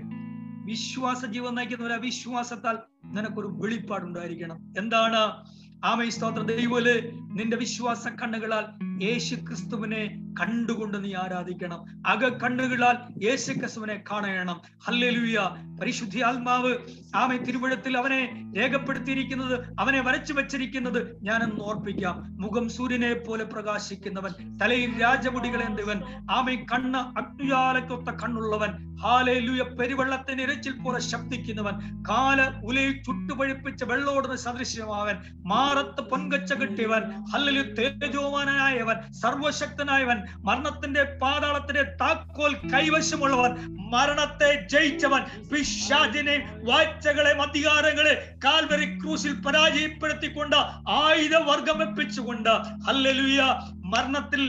വിശ്വാസ ജീവൻ നയിക്കുന്ന ഒരു അവിശ്വാസത്താൽ നിനക്കൊരു വെളിപ്പാടുണ്ടായിരിക്കണം. എന്താണ്? ആമേ സ്തോത്ര. ദൈവൽ നിന്റെ വിശ്വാസ കണ്ണുകളാൽ യേശു ക്രിസ്തുവിനെ കണ്ടുകൊണ്ട് നീ ആരാധിക്കണം. അക കണ്ണുകളാൽ യേശു ക്രിസ്തുവിനെ കാണണം. ഹല്ലേലൂയ. പരിശുദ്ധി ആത്മാവ് ആമേ തിരുവഴുത്തിൽ അവനെ രേഖപ്പെടുത്തിയിരിക്കുന്നത് അവനെ വരച്ചു വച്ചിരിക്കുന്നത് ഞാനെന്ന് ഓർപ്പിക്കാം. മുഖം സൂര്യനെ പോലെ പ്രകാശിക്കുന്നവൻ തലയിൽ രാജമുടികൾ എന്തിവൻ? ആമേ കണ്ണ് അഗ്നിയാലക്കൊത്ത കണ്ണുള്ളവൻ ഹാലയിലുയ പെരുവെള്ളത്തിന് ഇരച്ചിൽ പോലെ ശബ്ദിക്കുന്നവൻ കാല ഉലയിൽ ചുട്ടുപഴിപ്പിച്ച വെള്ളോടുന്ന സദൃശ്യമാവൻ മാറത്ത് പൊൻകച്ച കിട്ടിയവൻ ഹല്ലലു തേജോവാനായവൻ സർവശക്തനായവൻ മരണത്തിന്റെ പാതാളത്തിന്റെ താക്കോൽ കൈവശമുള്ളവൻ മരണത്തെ ജയിച്ചവൻ പിശാചിനെ വാഴ്ചകളെ അധികാരങ്ങളെ കാൽവരി ക്രൂസിൽ പരാജയപ്പെടുത്തിക്കൊണ്ട് ആയുധ വർഗമെപ്പിച്ചുകൊണ്ട് ഹല്ലലുയ മരണത്തിൽ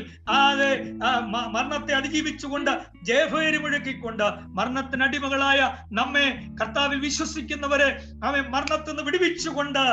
മരണത്തെ അതിജീവിച്ചുകൊണ്ട് ജയഭേരി മുഴക്കിക്കൊണ്ട് മരണത്തിന് അടിമകളായ നമ്മെ കർത്താവിൽ വിശ്വസിക്കുന്നവരെ അവൻ മരണത്തിൽ നിന്ന് വിടുവിച്ചുകൊണ്ട്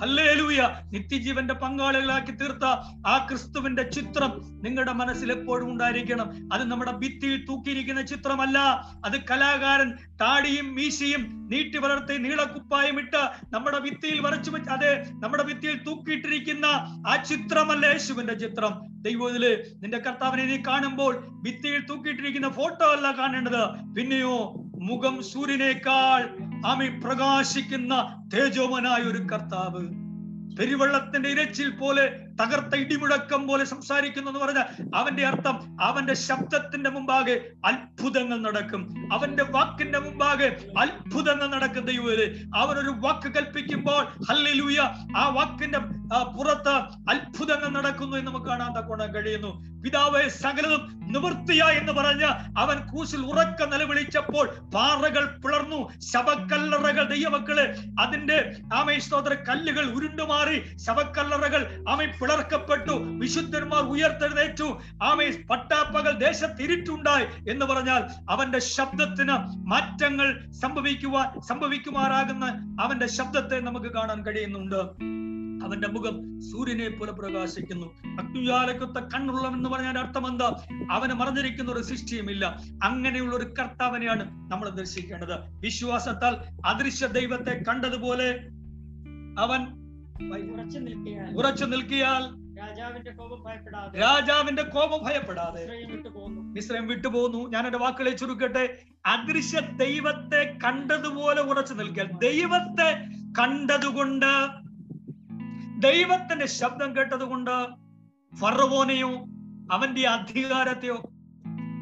ഹല്ലേലൂയ. നിത്യജീവന്റെ പങ്കാളികളാക്കി തീർത്ത ആ ക്രിസ്തുവിന്റെ ചിത്രം നിങ്ങളുടെ മനസ്സിൽ എപ്പോഴും ഉണ്ടായിരിക്കണം. അത് നമ്മുടെ ഭിത്തിയിൽ തൂക്കിയിരിക്കുന്ന ചിത്രമല്ല. അത് കലാകാരൻ താടിയും മീശയും നീട്ടി വളർത്തി നീളക്കുപ്പായും ഇട്ട് നമ്മുടെ ഭിത്തിയിൽ വരച്ചു വെച്ച് അതെ നമ്മുടെ ഭിത്തിയിൽ തൂക്കിയിട്ടിരിക്കുന്ന ആ ചിത്രമല്ല യേശുവിന്റെ ചിത്രം. ദൈവത്തിൽ നിന്റെ കർത്താവിനെ നീ കാണുമ്പോൾ ഭിത്തിയിൽ തൂക്കിയിട്ടിരിക്കുന്ന ഫോട്ടോ അല്ല കാണേണ്ടത്. പിന്നെയോ മുഖം സൂര്യനേക്കാൾ അമി പ്രകാശിക്കുന്ന തേജോമനായ ഒരു കർത്താവ്. പെരുവെള്ളത്തിന്റെ ഇരച്ചിൽ പോലെ തകർത്ത ഇടിമുഴക്കം പോലെ സംസാരിക്കുന്നു എന്ന് പറഞ്ഞാൽ അവന്റെ അർത്ഥം അവന്റെ ശബ്ദത്തിന്റെ മുമ്പാകെ അത്ഭുതങ്ങൾ നടക്കും. അവന്റെ വാക്കിന്റെ മുമ്പാകെ അത്ഭുതങ്ങൾ നടക്കും ദൈവര് അവനൊരു വാക്ക് കൽപ്പിക്കുമ്പോൾ ഹല്ലിലൂയ ആ വാക്കിന്റെ പുറത്ത് അത്ഭുതങ്ങൾ നടക്കുന്നു എന്ന് നമുക്ക് കാണാൻ തക്കോണം കഴിയുന്നു. പിതാവെ സകലതും നിവൃത്തിയ എന്ന് പറഞ്ഞ് അവൻ കൂശിൽ ഉറക്ക നിലവിളിച്ചപ്പോൾ പാറകൾ പിളർന്നു. ശവക്കല്ലറകൾ ദൈവമക്കൾ അതിന്റെ ആമേ സ്തോത്ര കല്ലുകൾ ഉരുണ്ടുമാറി ശവക്കല്ലറകൾ ആമേ പിളർക്കപ്പെട്ടു. വിശുദ്ധന്മാർ ഉയർത്തെഴുന്നേറ്റു. ആമേ പട്ടാപ്പകൽ ദേശത്തിരിട്ടുണ്ടായി എന്ന് പറഞ്ഞാൽ അവന്റെ ശബ്ദത്തിന് മാറ്റങ്ങൾ സംഭവിക്കുവാൻ സംഭവിക്കുമാറാകുന്ന അവന്റെ ശബ്ദത്തെ നമുക്ക് കാണാൻ കഴിയുന്നുണ്ട്. അവന്റെ മുഖം സൂര്യനെ പോലെ പ്രകാശിക്കുന്നു. അഗ്നിജാലക്കൊത്ത കണ്ണുള്ളവൻ എന്ന് പറഞ്ഞാൽ അർത്ഥം എന്താ? അവന് മറഞ്ഞിരിക്കുന്ന ഒരു സൃഷ്ടിയുമില്ല. അങ്ങനെയുള്ള ഒരു കർത്താവിനെയാണ് നമ്മൾ ദർശിക്കേണ്ടത്. വിശ്വാസത്താൽ അദൃശ്യ ദൈവത്തെ കണ്ടതുപോലെ അവൻ ഉറച്ചു നിൽക്കിയാൽ രാജാവിന്റെ കോപം ഭയപ്പെടാതെ രാജാവിന്റെ കോപം ഭയപ്പെടാതെ മിശ്രം വിട്ടുപോകുന്നു ഞാൻ എന്റെ വാക്കുകളെ ചുരുക്കട്ടെ. അദൃശ്യ ദൈവത്തെ കണ്ടതുപോലെ ഉറച്ചു നിൽക്കിയാൽ ദൈവത്തെ കണ്ടതുകൊണ്ട് ദൈവത്തിന്റെ ശബ്ദം കേട്ടതുകൊണ്ട് ഫറവോനെയോ അവന്റെ അധികാരത്തെയോ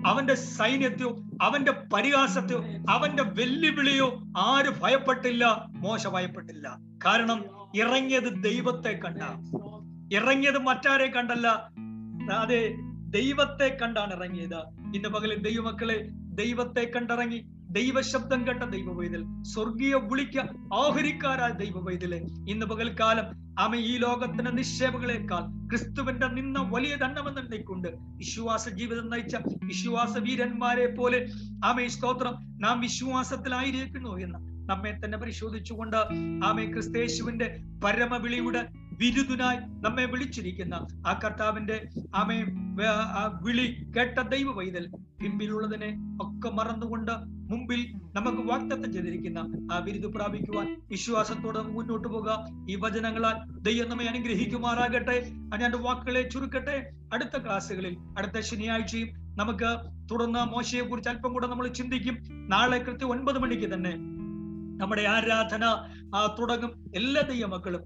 അവന്റെ സൈന്യത്തെയോ അവന്റെ പരിഹാസത്തെയോ അവന്റെ വെല്ലുവിളിയോ ആര് ഭയപ്പെട്ടില്ല? മോശ ഭയപ്പെട്ടില്ല. കാരണം ഇറങ്ങിയത് ദൈവത്തെ കണ്ട. ഇറങ്ങിയത് മറ്റാരെ കണ്ടല്ല. അതെ ദൈവത്തെ കണ്ടാണ് ഇറങ്ങിയത്. ഇന്ന് പകലിൽ ദൈവമക്കളെ ദൈവത്തെ കണ്ടിറങ്ങി ദൈവശബ്ദം കേട്ട ദൈവ സ്വർഗീയ വിളിക്ക ആഹരിക്കാരായ ദൈവ പൈതലെ ഇന്ന് പകൽക്കാലം ആമ ഈ ലോകത്തിന്റെ നിക്ഷേപങ്ങളെക്കാൾ ക്രിസ്തുവിന്റെ നിന്ന വലിയ ദണ്ഡമെന്നെണ്ണിക്കൊണ്ട് വിശ്വാസ ജീവിതം നയിച്ച വിശ്വാസ വീരന്മാരെ പോലെ ആമേ സ്തോത്രം നാം വിശ്വാസത്തിലായിരിക്കുന്നു എന്ന് നമ്മെ തന്നെ പരിശോധിച്ചുകൊണ്ട് ആമേ ക്രിസ്തേശുവിന്റെ പരമവിളിയുടെ വിരുദുനായി നമ്മെ വിളിച്ചിരിക്കുന്ന ആ കർത്താവിന്റെ ആമേ വിളി കേട്ട ദൈവ വൈതൽ പിമ്പിലുള്ളതിനെ ഒക്കെ മറന്നുകൊണ്ട് മുമ്പിൽ നമുക്ക് വാഗ്ദത്തം ചെയ്തിരിക്കുന്ന ആ വിരുദ് പ്രാപിക്കുവാൻ വിശ്വാസത്തോടെ മുന്നോട്ട് പോകാം. ഈ വചനങ്ങളാൽ ദൈവം നമ്മെ അനുഗ്രഹിക്കുമാറാകട്ടെ. ഞാൻ വാക്കുകളെ ചുരുക്കട്ടെ. അടുത്ത ക്ലാസ്സുകളിൽ അടുത്ത ശനിയാഴ്ചയും നമുക്ക് തുടർന്ന് മോശയെ കുറിച്ച് അല്പം കൂടെ നമ്മൾ ചിന്തിക്കും. നാളെ കൃത്യം ഒൻപത് മണിക്ക് തന്നെ നമ്മുടെ ആരാധന തുടങ്ങും എല്ലാ ദൈവമക്കളും.